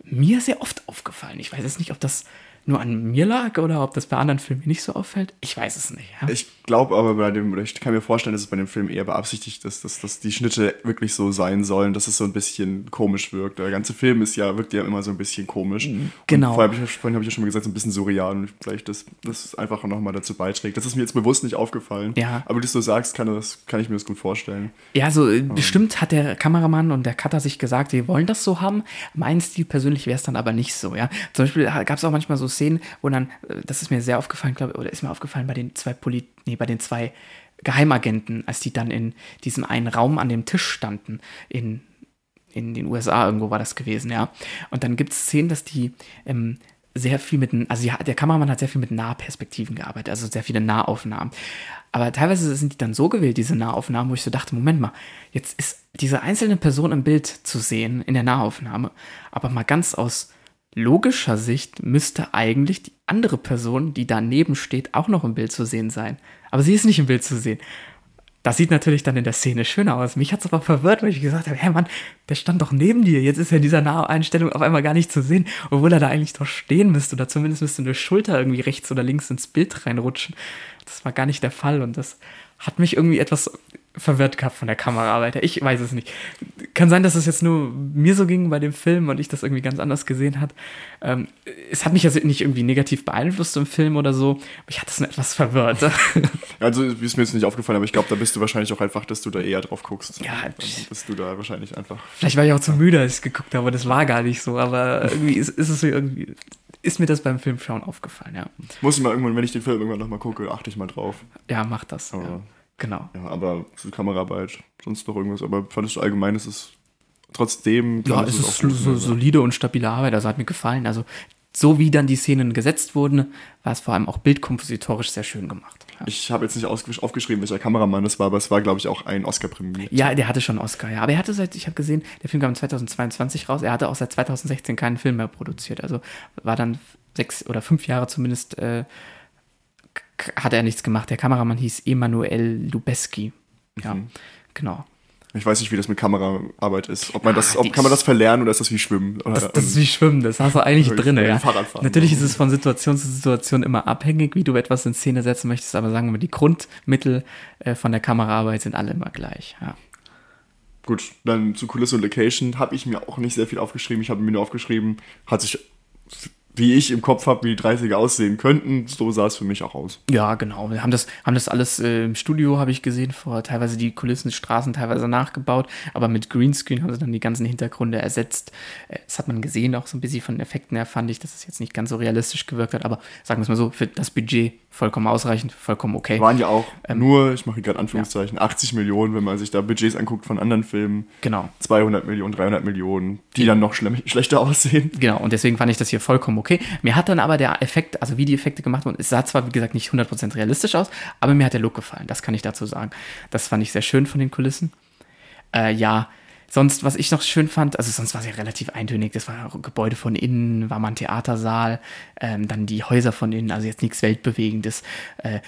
mir sehr oft aufgefallen. Ich weiß jetzt nicht, ob das nur an mir lag oder ob das bei anderen Filmen nicht so auffällt. Ich weiß es nicht. Ja? Ich glaube aber bei dem, oder ich kann mir vorstellen, dass es bei dem Film eher beabsichtigt ist, dass, dass, die Schnitte wirklich so sein sollen, dass es so ein bisschen komisch wirkt. Der ganze Film ist ja, wirkt ja immer so ein bisschen komisch. Genau. Und vorher habe ich, vorhin habe ich ja schon mal gesagt, so ein bisschen surreal und vielleicht das, das einfach nochmal dazu beiträgt. Das ist mir jetzt bewusst nicht aufgefallen. Ja. Aber wie du so sagst, kann, das, kann ich mir das gut vorstellen. Ja, so äh, bestimmt hat der Kameramann und der Cutter sich gesagt, wir wollen das so haben. Mein Stil persönlich wäre es dann aber nicht so, ja. Zum Beispiel gab es auch manchmal so Szenen, wo dann, äh, das ist mir sehr aufgefallen, glaube oder ist mir aufgefallen bei den zwei Polit, nee, bei den zwei Geheimagenten, als die dann in diesem einen Raum an dem Tisch standen, in, in den USA irgendwo war das gewesen, ja. Und dann gibt es Szenen, dass die ähm, sehr viel mit, also ja, der Kameramann hat sehr viel mit Nahperspektiven gearbeitet, also sehr viele Nahaufnahmen. Aber teilweise sind die dann so gewählt, diese Nahaufnahmen, wo ich so dachte, Moment mal, jetzt ist diese einzelne Person im Bild zu sehen in der Nahaufnahme, aber mal ganz aus logischer Sicht müsste eigentlich die andere Person, die daneben steht, auch noch im Bild zu sehen sein. Aber sie ist nicht im Bild zu sehen. Das sieht natürlich dann in der Szene schöner aus. Mich hat es aber verwirrt, weil ich gesagt habe, hä Mann, der stand doch neben dir. Jetzt ist er in dieser Naheinstellung auf einmal gar nicht zu sehen, obwohl er da eigentlich doch stehen müsste. Oder zumindest müsste eine Schulter irgendwie rechts oder links ins Bild reinrutschen. Das war gar nicht der Fall und das hat mich irgendwie etwas verwirrt gehabt von der Kameraarbeit. Ich weiß es nicht. Kann sein, dass es jetzt nur mir so ging bei dem Film und ich das irgendwie ganz anders gesehen hat. Ähm, es hat mich also nicht irgendwie negativ beeinflusst im Film oder so. Aber ich hatte es nur etwas verwirrt. also ist mir jetzt nicht aufgefallen, aber ich glaube, da bist du wahrscheinlich auch einfach, dass du da eher drauf guckst. Ja, dann bist du da wahrscheinlich einfach. Vielleicht war ich auch zu müde, als ich geguckt habe, das war gar nicht so. Aber irgendwie ist, ist es mir irgendwie ist mir das beim Filmschauen aufgefallen, ja. Muss ich mal irgendwann, wenn ich den Film irgendwann nochmal gucke, achte ich mal drauf. Ja, mach das. Ja. Genau. Ja, aber so Kameraarbeit, sonst noch irgendwas. Aber fandest du allgemein, ist es trotzdem. Ja, es ist so, so solide und stabile Arbeit, also hat mir gefallen. Also so wie dann die Szenen gesetzt wurden, war es vor allem auch bildkompositorisch sehr schön gemacht. Ja. Ich habe jetzt nicht aufgeschrieben, welcher Kameramann das war, aber es war, glaube ich, auch ein Oscar prämiert. Ja, der hatte schon Oscar, ja. Aber er hatte seit, ich habe gesehen, der Film kam 2022 raus, er hatte auch seit 2016 keinen Film mehr produziert. Also war dann sechs oder fünf Jahre zumindest, äh, hat er nichts gemacht. Der Kameramann hieß Emanuel Lubeski. Ja, mhm. genau. Ich weiß nicht, wie das mit Kameraarbeit ist. Ob man das, ob, kann man das verlernen oder ist das wie Schwimmen? Das, das ist wie Schwimmen, das hast du eigentlich drin. Ja. Natürlich ist es von Situation zu Situation immer abhängig, wie du etwas in Szene setzen möchtest, aber sagen wir mal, die Grundmittel äh, von der Kameraarbeit sind alle immer gleich. Ja. Gut, dann zu Kulisse und Location habe ich mir auch nicht sehr viel aufgeschrieben. Ich habe mir nur aufgeschrieben, hat sich wie ich im Kopf habe, wie die 30er aussehen könnten, so sah es für mich auch aus. Ja, genau. Wir haben das, haben das alles äh, im Studio, habe ich gesehen, vor teilweise die Kulissen, Straßen teilweise nachgebaut, aber mit Greenscreen haben sie dann die ganzen Hintergründe ersetzt. Äh, das hat man gesehen, auch so ein bisschen von Effekten her fand ich, dass es jetzt nicht ganz so realistisch gewirkt hat, aber sagen wir es mal so, für das Budget vollkommen ausreichend, vollkommen okay. Waren ja auch ähm, nur, ich mache gerade Anführungszeichen, ja. 80 Millionen, wenn man sich da Budgets anguckt von anderen Filmen. Genau. 200 Millionen, 300 Millionen, die, die dann noch schle schlechter aussehen. Genau, und deswegen fand ich das hier vollkommen okay. Mir hat dann aber der Effekt, also wie die Effekte gemacht wurden, es sah zwar, wie gesagt, nicht 100% realistisch aus, aber mir hat der Look gefallen, das kann ich dazu sagen. Das fand ich sehr schön von den Kulissen. Äh, ja, Sonst, was ich noch schön fand, also sonst war es ja relativ eintönig, das war Gebäude von innen, war mal ein Theatersaal, ähm, dann die Häuser von innen, also jetzt nichts Weltbewegendes. Äh,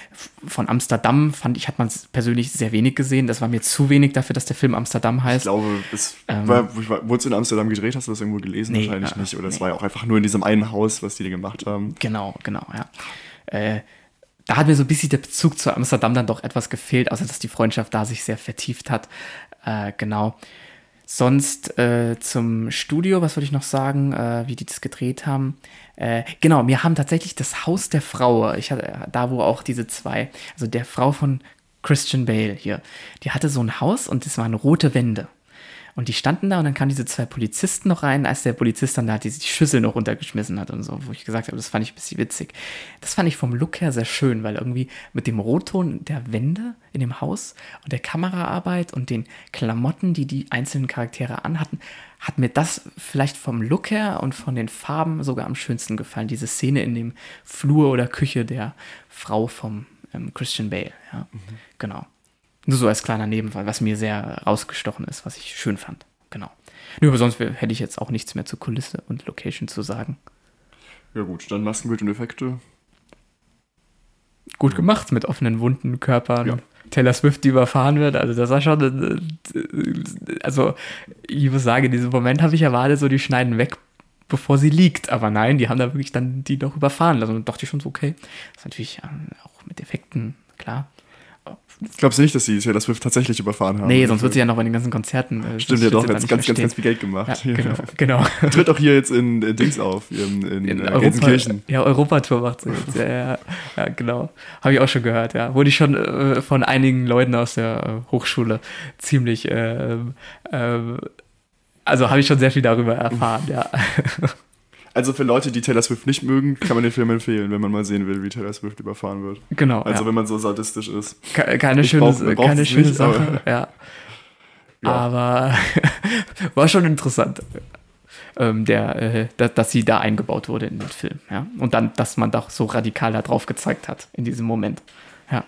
von Amsterdam fand ich, hat man es persönlich sehr wenig gesehen, das war mir zu wenig dafür, dass der Film Amsterdam heißt. Ich glaube, es ähm, wurde es in Amsterdam gedreht, hast du das irgendwo gelesen? Nee, Wahrscheinlich äh, nicht, oder es war ja auch einfach nur in diesem einen Haus, was die da gemacht haben. Genau, genau, ja. Äh, da hat mir so ein bisschen der Bezug zu Amsterdam dann doch etwas gefehlt, außer dass die Freundschaft da sich sehr vertieft hat. Äh, genau. Sonst äh, zum Studio, was würde ich noch sagen, äh, wie die das gedreht haben. Äh, genau, wir haben tatsächlich das Haus der Frau. Ich hatte da, wo auch diese zwei, also der Frau von Christian Bale hier, die hatte so ein Haus und es waren rote Wände. Und die standen da und dann kamen diese zwei Polizisten noch rein, als der Polizist dann da die, die Schüssel noch runtergeschmissen hat und so, wo ich gesagt habe, das fand ich ein bisschen witzig. Das fand ich vom Look her sehr schön, weil irgendwie mit dem Rotton der Wände in dem Haus und der Kameraarbeit und den Klamotten, die die einzelnen Charaktere anhatten, hat mir das vielleicht vom Look her und von den Farben sogar am schönsten gefallen. Diese Szene in dem Flur oder Küche der Frau vom ähm, Christian Bale. Ja, mhm. genau. Nur so als kleiner Nebenfall, was mir sehr rausgestochen ist, was ich schön fand. Genau. Nur aber sonst hätte ich jetzt auch nichts mehr zur Kulisse und Location zu sagen. Ja gut, dann Maskenbild und Effekte. gut gemacht mit offenen Wunden, Körpern. Ja. Taylor Swift, die überfahren wird. Also das war schon, äh, also ich muss sagen, in diesem Moment habe ich erwartet, so die schneiden weg, bevor sie liegt. Aber nein, die haben da wirklich dann die noch überfahren lassen. Und dachte ich schon so, okay, das ist natürlich ähm, auch mit Effekten, klar. Glaubst du nicht, dass sie Taylor Swift tatsächlich überfahren haben? Nee, sonst wird sie ja noch bei den ganzen Konzerten. Äh, Stimmt ja doch, ganz, ganz, ganz, ganz viel Geld gemacht. Ja, genau, genau. Tritt auch hier jetzt in, in Dings auf, in, in, in äh, Europa, Ja, Europatour macht sie jetzt. Ja, ja, ja genau. Habe ich auch schon gehört, ja. Wurde ich schon äh, von einigen Leuten aus der äh, Hochschule ziemlich, äh, also habe ich schon sehr viel darüber erfahren, ja. Also für Leute, die Taylor Swift nicht mögen, kann man den Film empfehlen, wenn man mal sehen will, wie Taylor Swift überfahren wird. Genau. Also ja. wenn man so sadistisch ist. Keine schöne, brauch, keine schöne nicht, Sache, aber, ja. ja. Aber war schon interessant, ähm, der, äh, dass, dass, sie da eingebaut wurde in den Film. Ja? Und dann, dass man doch so radikal da drauf gezeigt hat in diesem Moment. Ja.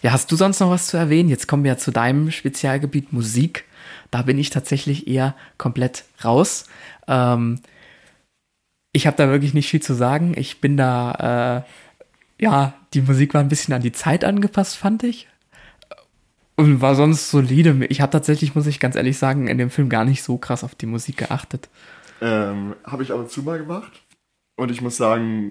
Ja, hast du sonst noch was zu erwähnen? Jetzt kommen wir ja zu deinem Spezialgebiet Musik. Da bin ich tatsächlich eher komplett raus. Ähm, ich habe da wirklich nicht viel zu sagen. Ich bin da, äh, ja, die Musik war ein bisschen an die Zeit angepasst, fand ich. Und war sonst solide. Ich habe tatsächlich, muss ich ganz ehrlich sagen, in dem Film gar nicht so krass auf die Musik geachtet. Ähm, habe ich aber zu mal gemacht. Und ich muss sagen,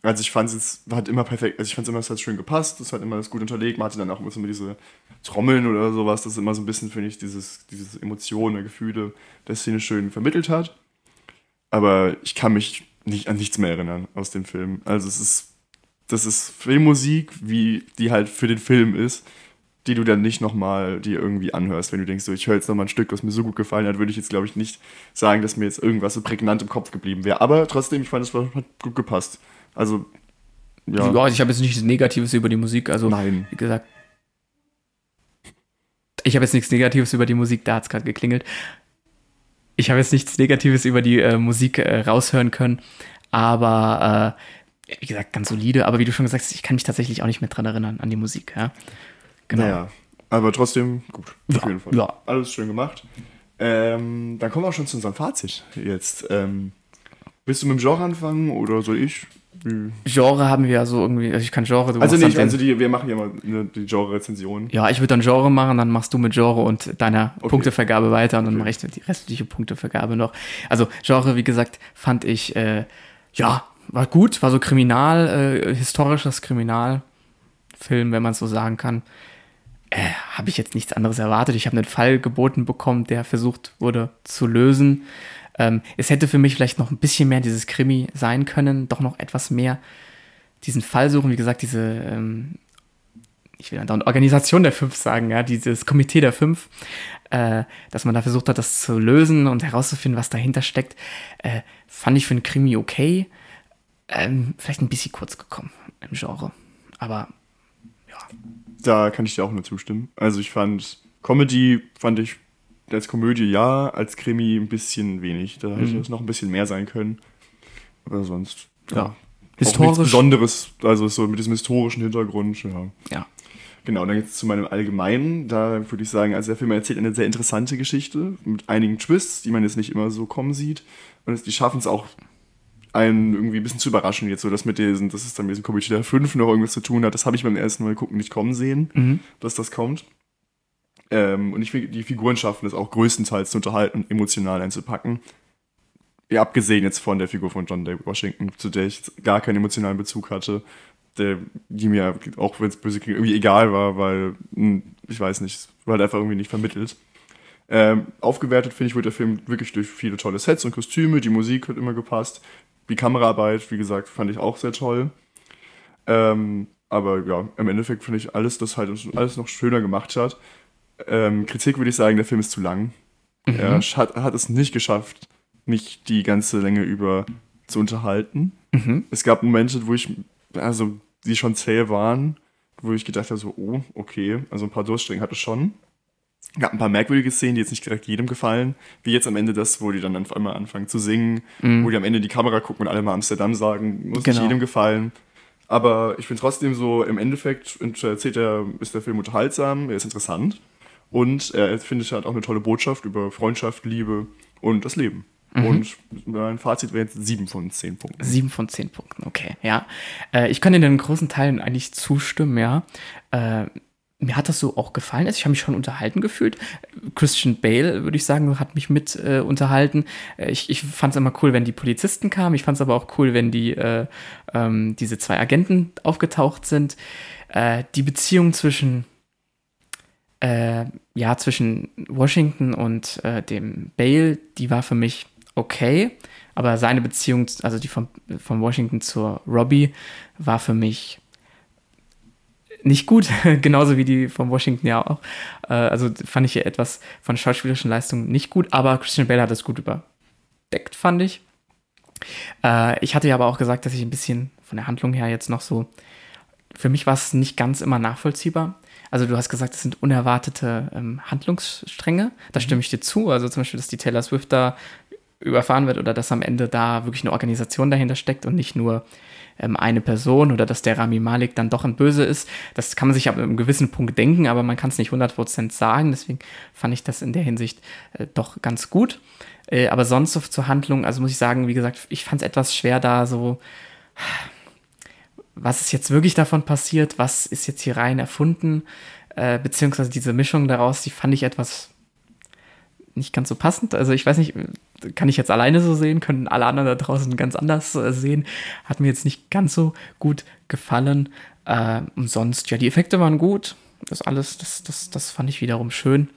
also ich fand es hat immer perfekt, also ich fand es immer, es hat schön gepasst, es hat immer das gut unterlegt. Man hatte dann auch immer so diese Trommeln oder sowas, das immer so ein bisschen, finde ich, dieses, dieses Emotionen, Gefühle der Szene schön vermittelt hat aber ich kann mich nicht an nichts mehr erinnern aus dem Film. Also es ist, das ist Filmmusik, wie die halt für den Film ist, die du dann nicht nochmal dir irgendwie anhörst, wenn du denkst, so, ich höre jetzt nochmal ein Stück, was mir so gut gefallen hat, würde ich jetzt, glaube ich, nicht sagen, dass mir jetzt irgendwas so prägnant im Kopf geblieben wäre. Aber trotzdem, ich fand, es hat gut gepasst. Also, ja. ja ich habe jetzt nichts Negatives über die Musik, also, Nein. wie gesagt, ich habe jetzt nichts Negatives über die Musik, da hat es gerade geklingelt ich habe jetzt nichts Negatives über die äh, Musik äh, raushören können, aber äh, wie gesagt, ganz solide. Aber wie du schon gesagt hast, ich kann mich tatsächlich auch nicht mehr dran erinnern an die Musik. Ja? Genau. Naja, aber trotzdem gut, auf ja, jeden Fall. Ja. Alles schön gemacht. Ähm, dann kommen wir auch schon zu unserem Fazit jetzt. Ähm, willst du mit dem Genre anfangen oder soll ich? Genre haben wir ja so irgendwie, also ich kann Genre. Du also nicht, also die, wir machen ja mal eine, die Genre-Rezension. Ja, ich würde dann Genre machen, dann machst du mit Genre und deiner okay. Punktevergabe weiter und dann okay. mache ich die restliche Punktevergabe noch. Also Genre, wie gesagt, fand ich, äh, ja, war gut, war so kriminal, äh, historisches Kriminalfilm, wenn man es so sagen kann. Äh, habe ich jetzt nichts anderes erwartet. Ich habe einen Fall geboten bekommen, der versucht wurde zu lösen. Ähm, es hätte für mich vielleicht noch ein bisschen mehr dieses Krimi sein können, doch noch etwas mehr diesen Fall suchen. Wie gesagt, diese, ähm, ich will dann Organisation der Fünf sagen, ja, dieses Komitee der Fünf, äh, dass man da versucht hat, das zu lösen und herauszufinden, was dahinter steckt, äh, fand ich für einen Krimi okay. Ähm, vielleicht ein bisschen kurz gekommen im Genre. Aber ja. Da kann ich dir auch nur zustimmen. Also ich fand Comedy fand ich als Komödie ja, als Krimi ein bisschen wenig. Da mhm. hätte es noch ein bisschen mehr sein können. Aber sonst. Ja. ja. Historisch. Nichts Besonderes, also so mit diesem historischen Hintergrund. Ja. ja. Genau, dann jetzt zu meinem Allgemeinen. Da würde ich sagen, also der Film erzählt eine sehr interessante Geschichte mit einigen Twists, die man jetzt nicht immer so kommen sieht. Und die schaffen es auch, einen irgendwie ein bisschen zu überraschen. Jetzt so, dass mit diesen, dass es dann mit diesem Comedy der 5 noch irgendwas zu tun hat. Das habe ich beim ersten Mal gucken nicht kommen sehen, mhm. dass das kommt. Ähm, und ich finde, die Figuren schaffen es auch größtenteils zu unterhalten und emotional einzupacken. Ja, abgesehen jetzt von der Figur von John David Washington, zu der ich gar keinen emotionalen Bezug hatte, der, die mir, auch wenn es böse klingt, irgendwie egal war, weil, hm, ich weiß nicht, war halt einfach irgendwie nicht vermittelt. Ähm, aufgewertet, finde ich, wird der Film wirklich durch viele tolle Sets und Kostüme, die Musik hat immer gepasst, die Kameraarbeit, wie gesagt, fand ich auch sehr toll. Ähm, aber ja, im Endeffekt finde ich alles, das halt alles noch schöner gemacht hat, ähm, Kritik würde ich sagen, der Film ist zu lang. Mhm. Er hat, hat es nicht geschafft, mich die ganze Länge über zu unterhalten. Mhm. Es gab Momente, wo ich, also die schon zäh waren, wo ich gedacht habe, so, oh, okay, also ein paar Durststrecken hatte es schon. Es gab ein paar merkwürdige Szenen, die jetzt nicht direkt jedem gefallen, wie jetzt am Ende das, wo die dann auf einmal anfangen zu singen, mhm. wo die am Ende in die Kamera gucken und alle mal Amsterdam sagen, muss genau. nicht jedem gefallen. Aber ich finde trotzdem so, im Endeffekt erzählt er, ist der Film unterhaltsam, er ist interessant. Und er findet halt auch eine tolle Botschaft über Freundschaft, Liebe und das Leben. Und mein Fazit wäre jetzt 7 von 10 Punkten. 7 von 10 Punkten, okay, ja. Äh, ich kann in den großen Teilen eigentlich zustimmen, ja. Äh, mir hat das so auch gefallen. Also ich habe mich schon unterhalten gefühlt. Christian Bale, würde ich sagen, hat mich mit äh, unterhalten. Äh, ich, ich fand es immer cool, wenn die Polizisten kamen. Ich fand es aber auch cool, wenn die äh, ähm, diese zwei Agenten aufgetaucht sind. Äh, die Beziehung zwischen äh, ja zwischen Washington und äh, dem Bale, die war für mich okay. Aber seine Beziehung, also die von, von Washington zur Robbie, war für mich nicht gut, genauso wie die von Washington ja auch. Äh, also fand ich hier etwas von schauspielerischen Leistungen nicht gut, aber Christian Bale hat es gut überdeckt, fand ich. Äh, ich hatte ja aber auch gesagt, dass ich ein bisschen von der Handlung her jetzt noch so, für mich war es nicht ganz immer nachvollziehbar. Also du hast gesagt, es sind unerwartete ähm, Handlungsstränge. Da mhm. stimme ich dir zu. Also zum Beispiel, dass die Taylor Swift da überfahren wird oder dass am Ende da wirklich eine Organisation dahinter steckt und nicht nur ähm, eine Person oder dass der Rami Malik dann doch ein Böse ist. Das kann man sich ab einem gewissen Punkt denken, aber man kann es nicht 100% sagen. Deswegen fand ich das in der Hinsicht äh, doch ganz gut. Äh, aber sonst so zur Handlung, also muss ich sagen, wie gesagt, ich fand es etwas schwer da so, was ist jetzt wirklich davon passiert, was ist jetzt hier rein erfunden, äh, beziehungsweise diese Mischung daraus, die fand ich etwas nicht ganz so passend. Also ich weiß nicht, kann ich jetzt alleine so sehen, können alle anderen da draußen ganz anders äh, sehen. Hat mir jetzt nicht ganz so gut gefallen. Äh, und ja, die Effekte waren gut. Das alles, das, das, das fand ich wiederum schön.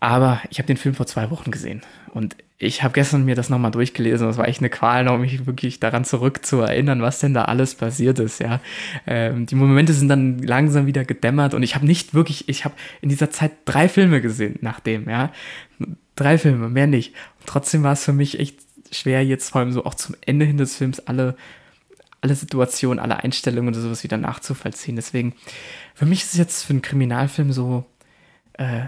Aber ich habe den Film vor zwei Wochen gesehen und ich habe gestern mir das nochmal durchgelesen. Das war echt eine Qual, noch mich wirklich daran zurückzuerinnern, was denn da alles passiert ist. Ja, ähm, die Momente sind dann langsam wieder gedämmert und ich habe nicht wirklich, ich habe in dieser Zeit drei Filme gesehen nachdem. Ja, drei Filme, mehr nicht. Und trotzdem war es für mich echt schwer jetzt vor allem so auch zum Ende hin des Films alle alle Situationen, alle Einstellungen oder sowas wieder nachzuvollziehen. Deswegen, für mich ist es jetzt für einen Kriminalfilm so, äh,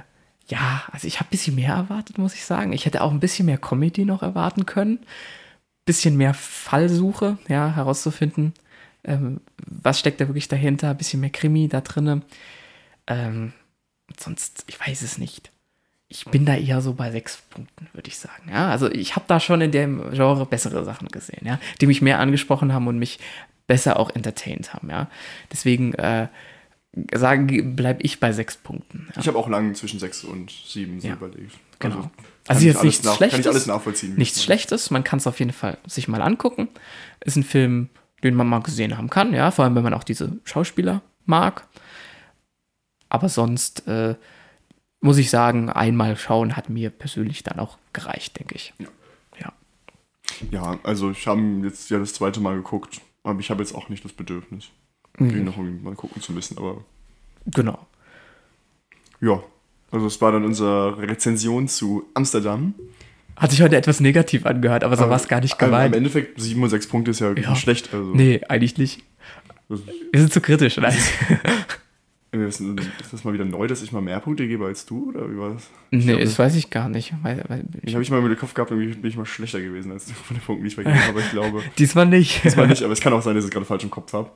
ja, also ich habe ein bisschen mehr erwartet, muss ich sagen. Ich hätte auch ein bisschen mehr Comedy noch erwarten können. Bisschen mehr Fallsuche, ja, herauszufinden, ähm, was steckt da wirklich dahinter. Ein bisschen mehr Krimi da drinne. Ähm, sonst, ich weiß es nicht. Ich bin da eher so bei sechs Punkten, würde ich sagen. Ja, also ich habe da schon in dem Genre bessere Sachen gesehen, ja, die mich mehr angesprochen haben und mich besser auch entertained haben, ja. Deswegen, äh, sagen, bleibe ich bei sechs Punkten. Ja. Ich habe auch lange zwischen sechs und sieben ja. überlegt. Genau. Also, also jetzt nichts nach, Schlechtes. Kann ich alles nachvollziehen. Nichts Schlechtes, man kann es auf jeden Fall sich mal angucken. Ist ein Film, den man mal gesehen haben kann, ja, vor allem wenn man auch diese Schauspieler mag. Aber sonst äh, muss ich sagen, einmal schauen hat mir persönlich dann auch gereicht, denke ich. Ja. ja. Ja, also ich habe jetzt ja das zweite Mal geguckt, aber ich habe jetzt auch nicht das Bedürfnis mhm. noch mal gucken zu müssen, aber. Genau. Ja, also es war dann unsere Rezension zu Amsterdam. Hat sich heute etwas negativ angehört, aber so war es gar nicht gemeint. Im Endeffekt, 7 und 6 Punkte ist ja, ja. schlecht. Also. Nee, eigentlich nicht. Wir sind zu kritisch, Ist, das mal wieder neu, dass ich mal mehr Punkte gebe als du? Oder wie war das? Ich nee, glaube, das weiß ich gar nicht. Weil, weil ich habe ich mal mit dem Kopf gehabt, irgendwie bin ich mal schlechter gewesen als du von den Punkten, die ich vergeben habe, aber ich glaube. Diesmal nicht. Diesmal nicht, aber es kann auch sein, dass ich gerade falsch im Kopf habe.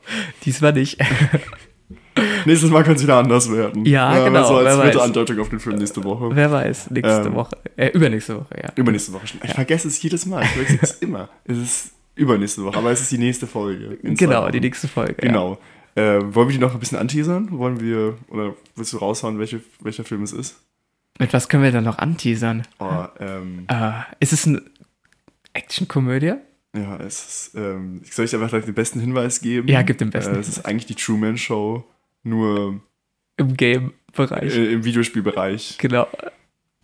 Diesmal nicht. Nächstes Mal kann es wieder anders werden. Ja, ja genau. So als dritte Andeutung auf den Film nächste Woche. Wer weiß, nächste ähm, Woche. Äh, übernächste Woche, ja. Übernächste Woche. Ich ja. vergesse es jedes Mal. Ich vergesse es immer. Es ist übernächste Woche, aber es ist die nächste Folge. Genau, die nächste Folge. Genau. Ja. Äh, wollen wir die noch ein bisschen anteasern? Wollen wir, oder willst du raushauen, welche, welcher Film es ist? Mit was können wir dann noch anteasern? Oh, ähm, äh, ist es eine Actionkomödie? Ja, es ist, ähm, ich soll ich einfach den besten Hinweis geben? Ja, gib den besten. Äh, es ist eigentlich die Truman Show, nur im Game-Bereich. Äh, Im Videospielbereich. Genau.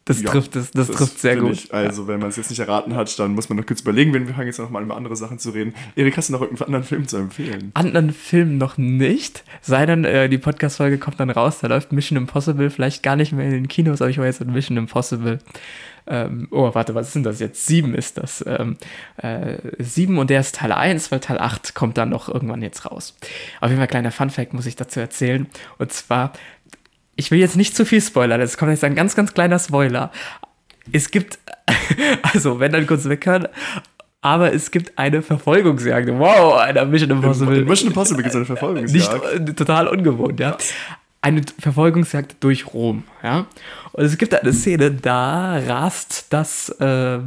Das ja, trifft das, das, das trifft sehr gut. Ich, also, wenn man es jetzt nicht erraten hat, dann muss man noch kurz überlegen, wenn wir fangen jetzt noch mal über andere Sachen zu reden. Erik, hast du noch irgendeinen anderen Film zu empfehlen? Anderen Film noch nicht. Sei denn, äh, die Podcast-Folge kommt dann raus, da läuft Mission Impossible vielleicht gar nicht mehr in den Kinos, aber ich war jetzt in Mission Impossible. Ähm, oh, warte, was ist denn das jetzt? Sieben ist das. Ähm, äh, sieben und der ist Teil 1, weil Teil 8 kommt dann noch irgendwann jetzt raus. Auf jeden Fall kleiner Fun-Fact muss ich dazu erzählen. Und zwar ich will jetzt nicht zu viel spoilern, es kommt jetzt ein ganz, ganz kleiner Spoiler. Es gibt, also wenn dann kurz weghören, aber es gibt eine Verfolgungsjagd. Wow, eine Mission Impossible. In Mission Impossible gibt es eine Verfolgungsjagd. Nicht total ungewohnt, ja. Eine Verfolgungsjagd durch Rom, ja. Und es gibt eine Szene, da rast das, äh,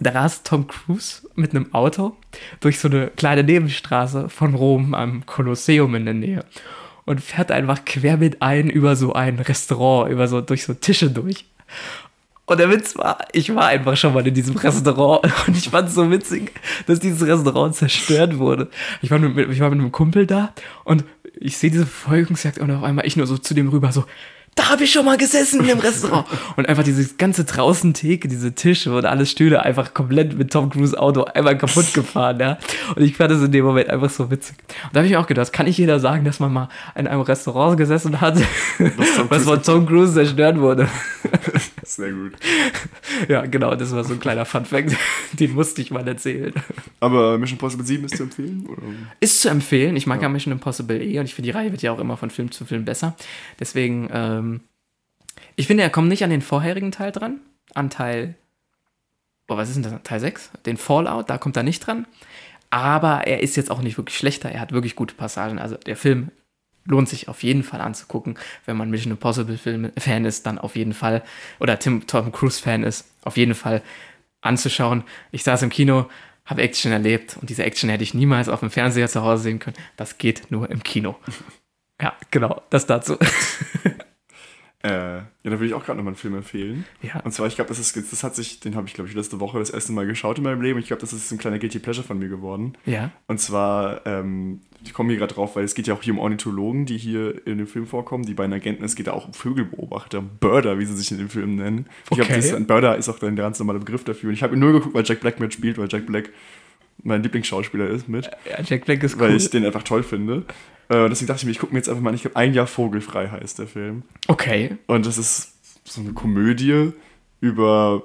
Da rast Tom Cruise mit einem Auto durch so eine kleine Nebenstraße von Rom am Kolosseum in der Nähe und fährt einfach quer mit ein über so ein Restaurant, über so durch so Tische durch. Und der Witz war, ich war einfach schon mal in diesem Restaurant und ich fand es so witzig, dass dieses Restaurant zerstört wurde. Ich war mit, ich war mit einem Kumpel da und ich sehe diese Verfolgungsjagd und auf einmal ich nur so zu dem rüber so, da habe ich schon mal gesessen in dem Restaurant. Und einfach diese ganze draußen Theke, diese Tische und alles Stühle einfach komplett mit Tom Cruise Auto einmal kaputt gefahren, ja. Und ich fand es in dem Moment einfach so witzig. Und da habe ich mir auch gedacht, kann nicht jeder sagen, dass man mal in einem Restaurant gesessen hat, was von Tom Cruise zerstört wurde. Sehr gut. Ja, genau, das war so ein kleiner Fun-Fact, den musste ich mal erzählen. Aber Mission Impossible 7 ist zu empfehlen? Oder? Ist zu empfehlen. Ich mag ja, Mission Impossible eh und ich finde, die Reihe wird ja auch immer von Film zu Film besser. Deswegen, ähm, ich finde, er kommt nicht an den vorherigen Teil dran. An Teil, oh, was ist denn das? Teil 6? Den Fallout, da kommt er nicht dran. Aber er ist jetzt auch nicht wirklich schlechter. Er hat wirklich gute Passagen. Also der Film lohnt sich auf jeden Fall anzugucken. Wenn man Mission Impossible Film Fan ist, dann auf jeden Fall, oder Tim Tom Cruise Fan ist, auf jeden Fall anzuschauen. Ich saß im Kino, habe Action erlebt und diese Action hätte ich niemals auf dem Fernseher zu Hause sehen können. Das geht nur im Kino. Ja, genau, das dazu. Äh, ja, da würde ich auch gerade nochmal einen Film empfehlen. Ja. Und zwar, ich glaube, das, ist, das hat sich, den habe ich, glaube ich, letzte Woche das erste Mal geschaut in meinem Leben. Ich glaube, das ist ein kleiner Guilty Pleasure von mir geworden. Ja. Und zwar, ähm, ich komme hier gerade drauf, weil es geht ja auch hier um Ornithologen, die hier in dem Film vorkommen, die beiden Agenten, es geht ja auch um Vögelbeobachter, Birder, wie sie sich in dem Film nennen. Ich Okay. glaube, Birder ist auch dann der ganz normale Begriff dafür. Und ich habe ihn nur geguckt, weil Jack Black mitspielt, weil Jack Black mein Lieblingsschauspieler ist mit, ja Jack Black ist weil cool. ich den einfach toll finde. Äh, deswegen dachte ich mir, ich gucke mir jetzt einfach mal an, ich glaube, ein Jahr Vogelfrei heißt der Film. okay. Und das ist so eine Komödie über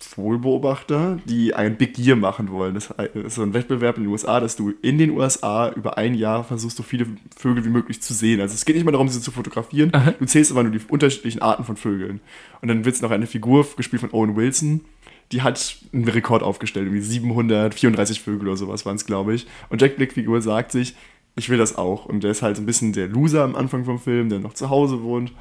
Vogelbeobachter, die ein Big Year machen wollen. Das ist so ein Wettbewerb in den USA, dass du in den USA über ein Jahr versuchst, so viele Vögel wie möglich zu sehen. Also es geht nicht mal darum, sie zu fotografieren. Aha. Du zählst aber nur die unterschiedlichen Arten von Vögeln. Und dann wird es noch eine Figur, gespielt von Owen Wilson, die hat einen Rekord aufgestellt, irgendwie 734 Vögel oder sowas waren es, glaube ich. Und Jack Black Figur sagt sich, ich will das auch. Und der ist halt so ein bisschen der Loser am Anfang vom Film, der noch zu Hause wohnt.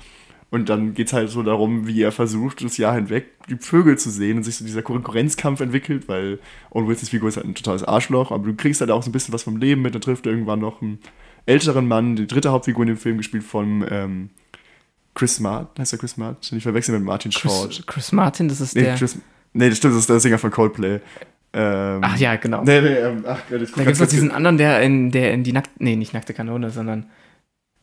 Und dann geht es halt so darum, wie er versucht, das Jahr hinweg die Vögel zu sehen und sich so dieser Konkurrenzkampf entwickelt, weil Owen Wilsons Figur ist halt ein totales Arschloch, aber du kriegst halt auch so ein bisschen was vom Leben mit. Dann trifft er irgendwann noch einen älteren Mann, die dritte Hauptfigur in dem Film, gespielt von ähm, Chris Martin. Heißt der Chris Martin? Ich verwechsel mit Martin Short. Chris, Chris Martin, das ist Nee, der. Chris, nee, das stimmt, das ist der Sänger von Coldplay. Ähm, Ach ja, genau. Nee, nee, ähm, ach Gott, jetzt Da gibt es noch diesen anderen, der in, der in die nackte, nee, nicht nackte Kanone, sondern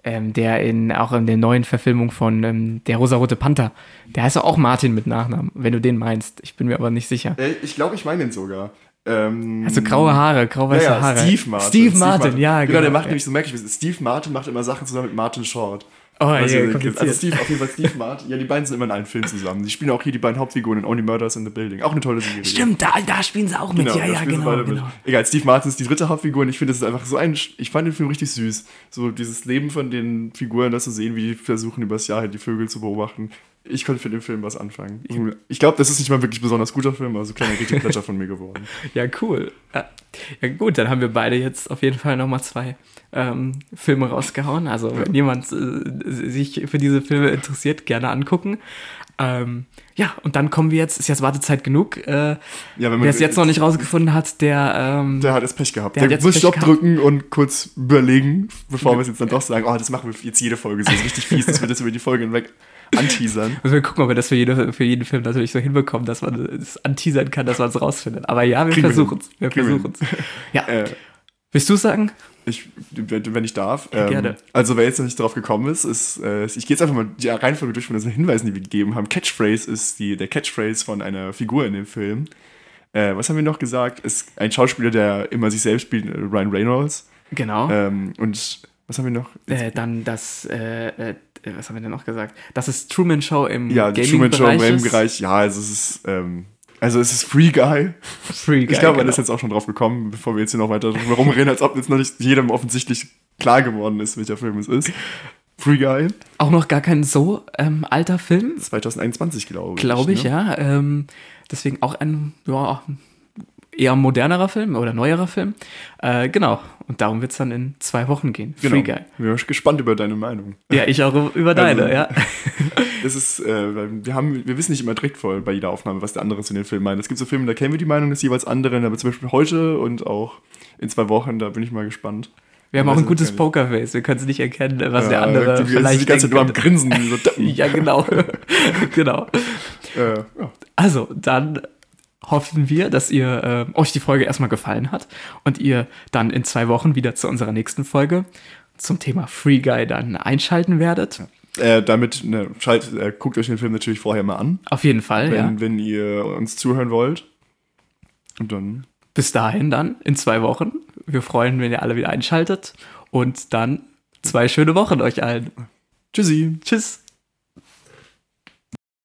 ähm, der in auch in der neuen Verfilmung von ähm, der rosarote Panther. Der heißt auch Martin mit Nachnamen, wenn du den meinst. Ich bin mir aber nicht sicher. Äh, ich glaube, ich meine den sogar. Ähm, Hast du graue Haare, grau-weiße ja, ja, Haare? Steve Martin. Steve Martin, ja, genau. genau. der macht ja. nämlich so merkwürdig. Steve Martin macht immer Sachen zusammen mit Martin Short. Oh, ja, du, kompliziert. also Steve, auf jeden Fall Steve Martin. Ja, die beiden sind immer in einem Film zusammen. Die spielen auch hier die beiden Hauptfiguren in Only Murders in the Building. Auch eine tolle Serie. Stimmt, da, da spielen sie auch mit. ja, da ja, sie genau, beide mit. genau. Egal, Steve Martin ist die dritte Hauptfigur und ich finde, das ist einfach so ein. Ich fand den Film richtig süß. So dieses Leben von den Figuren, das zu sehen, wie die versuchen, übers Jahr halt die Vögel zu beobachten. Ich konnte für den Film was anfangen. Ich glaube, das ist nicht mal wirklich besonders guter Film, aber so ein kleiner Pleasure von mir geworden. Ja, cool. Ja. ja, gut, dann haben wir beide jetzt auf jeden Fall nochmal zwei ähm, Filme rausgehauen. Also, wenn jemand äh, sich für diese Filme interessiert, gerne angucken. Ähm, ja, und dann kommen wir jetzt, ist jetzt Wartezeit genug. Äh, Ja, wer es jetzt noch nicht rausgefunden hat, der, ähm, Der hat jetzt Pech gehabt. Der Der, muss Stopp drücken und kurz überlegen, bevor wir es jetzt dann doch sagen, oh, das machen wir jetzt jede Folge so. Das ist richtig fies, dass wir das über die Folge hinweg anteasern. müssen wir gucken, ob wir das für, jede, für jeden Film natürlich so hinbekommen, dass man es anteasern kann, dass man es rausfindet. Aber ja, wir versuchen es. Wir versuchen es. Ja, Äh, willst du sagen? ich, wenn ich darf. Ja, gerne. Also, wer jetzt noch nicht drauf gekommen ist, ist äh, ich gehe jetzt einfach mal die Reihenfolge durch von den Hinweisen, die wir gegeben haben. Catchphrase ist die, der Catchphrase von einer Figur in dem Film. Äh, was haben wir noch gesagt? Ist ein Schauspieler, der immer sich selbst spielt, äh, Ryan Reynolds. Genau. Ähm, und was haben wir noch? Äh, dann das, äh, äh, was haben wir denn noch gesagt? Das ist Truman Show im ja, die Truman Show Gaming-Bereich. im ist. Bereich. Ja, also es ist, ähm, also es ist Free Guy. Free Guy, Ich glaube, man genau. ist jetzt auch schon drauf gekommen, bevor wir jetzt hier noch weiter drum rumreden, als ob jetzt noch nicht jedem offensichtlich klar geworden ist, welcher Film es ist. Free Guy, Auch noch gar kein so ähm, alter Film, 2021, glaube ich. glaube ich, ne? ja. Ähm, deswegen auch ein, ja, eher modernerer Film oder neuerer Film. Äh, genau. Und darum wird es dann in zwei Wochen gehen. Free genau. Guy. Wir sind gespannt über deine Meinung. Ja, ich auch über deine, also, ja. Das ist, äh, wir, haben, wir wissen nicht immer direkt voll bei jeder Aufnahme, was der andere zu den Filmen meint. Es gibt so Filme, da kennen wir die Meinung des jeweils anderen, aber zum Beispiel heute und auch in zwei Wochen, da bin ich mal gespannt. Wir haben auch ein gutes Pokerface. Wir können es nicht erkennen, was ja, der andere die, vielleicht die ganze Zeit nur am Grinsen. So ja, genau. genau. Äh, ja. Also, dann hoffen wir, dass ihr äh, euch die Folge erstmal gefallen hat und ihr dann in zwei Wochen wieder zu unserer nächsten Folge zum Thema Free Guy dann einschalten werdet. Äh, damit ne, schalt, äh, guckt euch den Film natürlich vorher mal an. Auf jeden Fall, wenn, ja. Wenn ihr uns zuhören wollt. Und dann. Bis dahin dann, in zwei Wochen. Wir freuen, wenn ihr alle wieder einschaltet. Und dann zwei schöne Wochen euch allen. Tschüssi. Tschüss.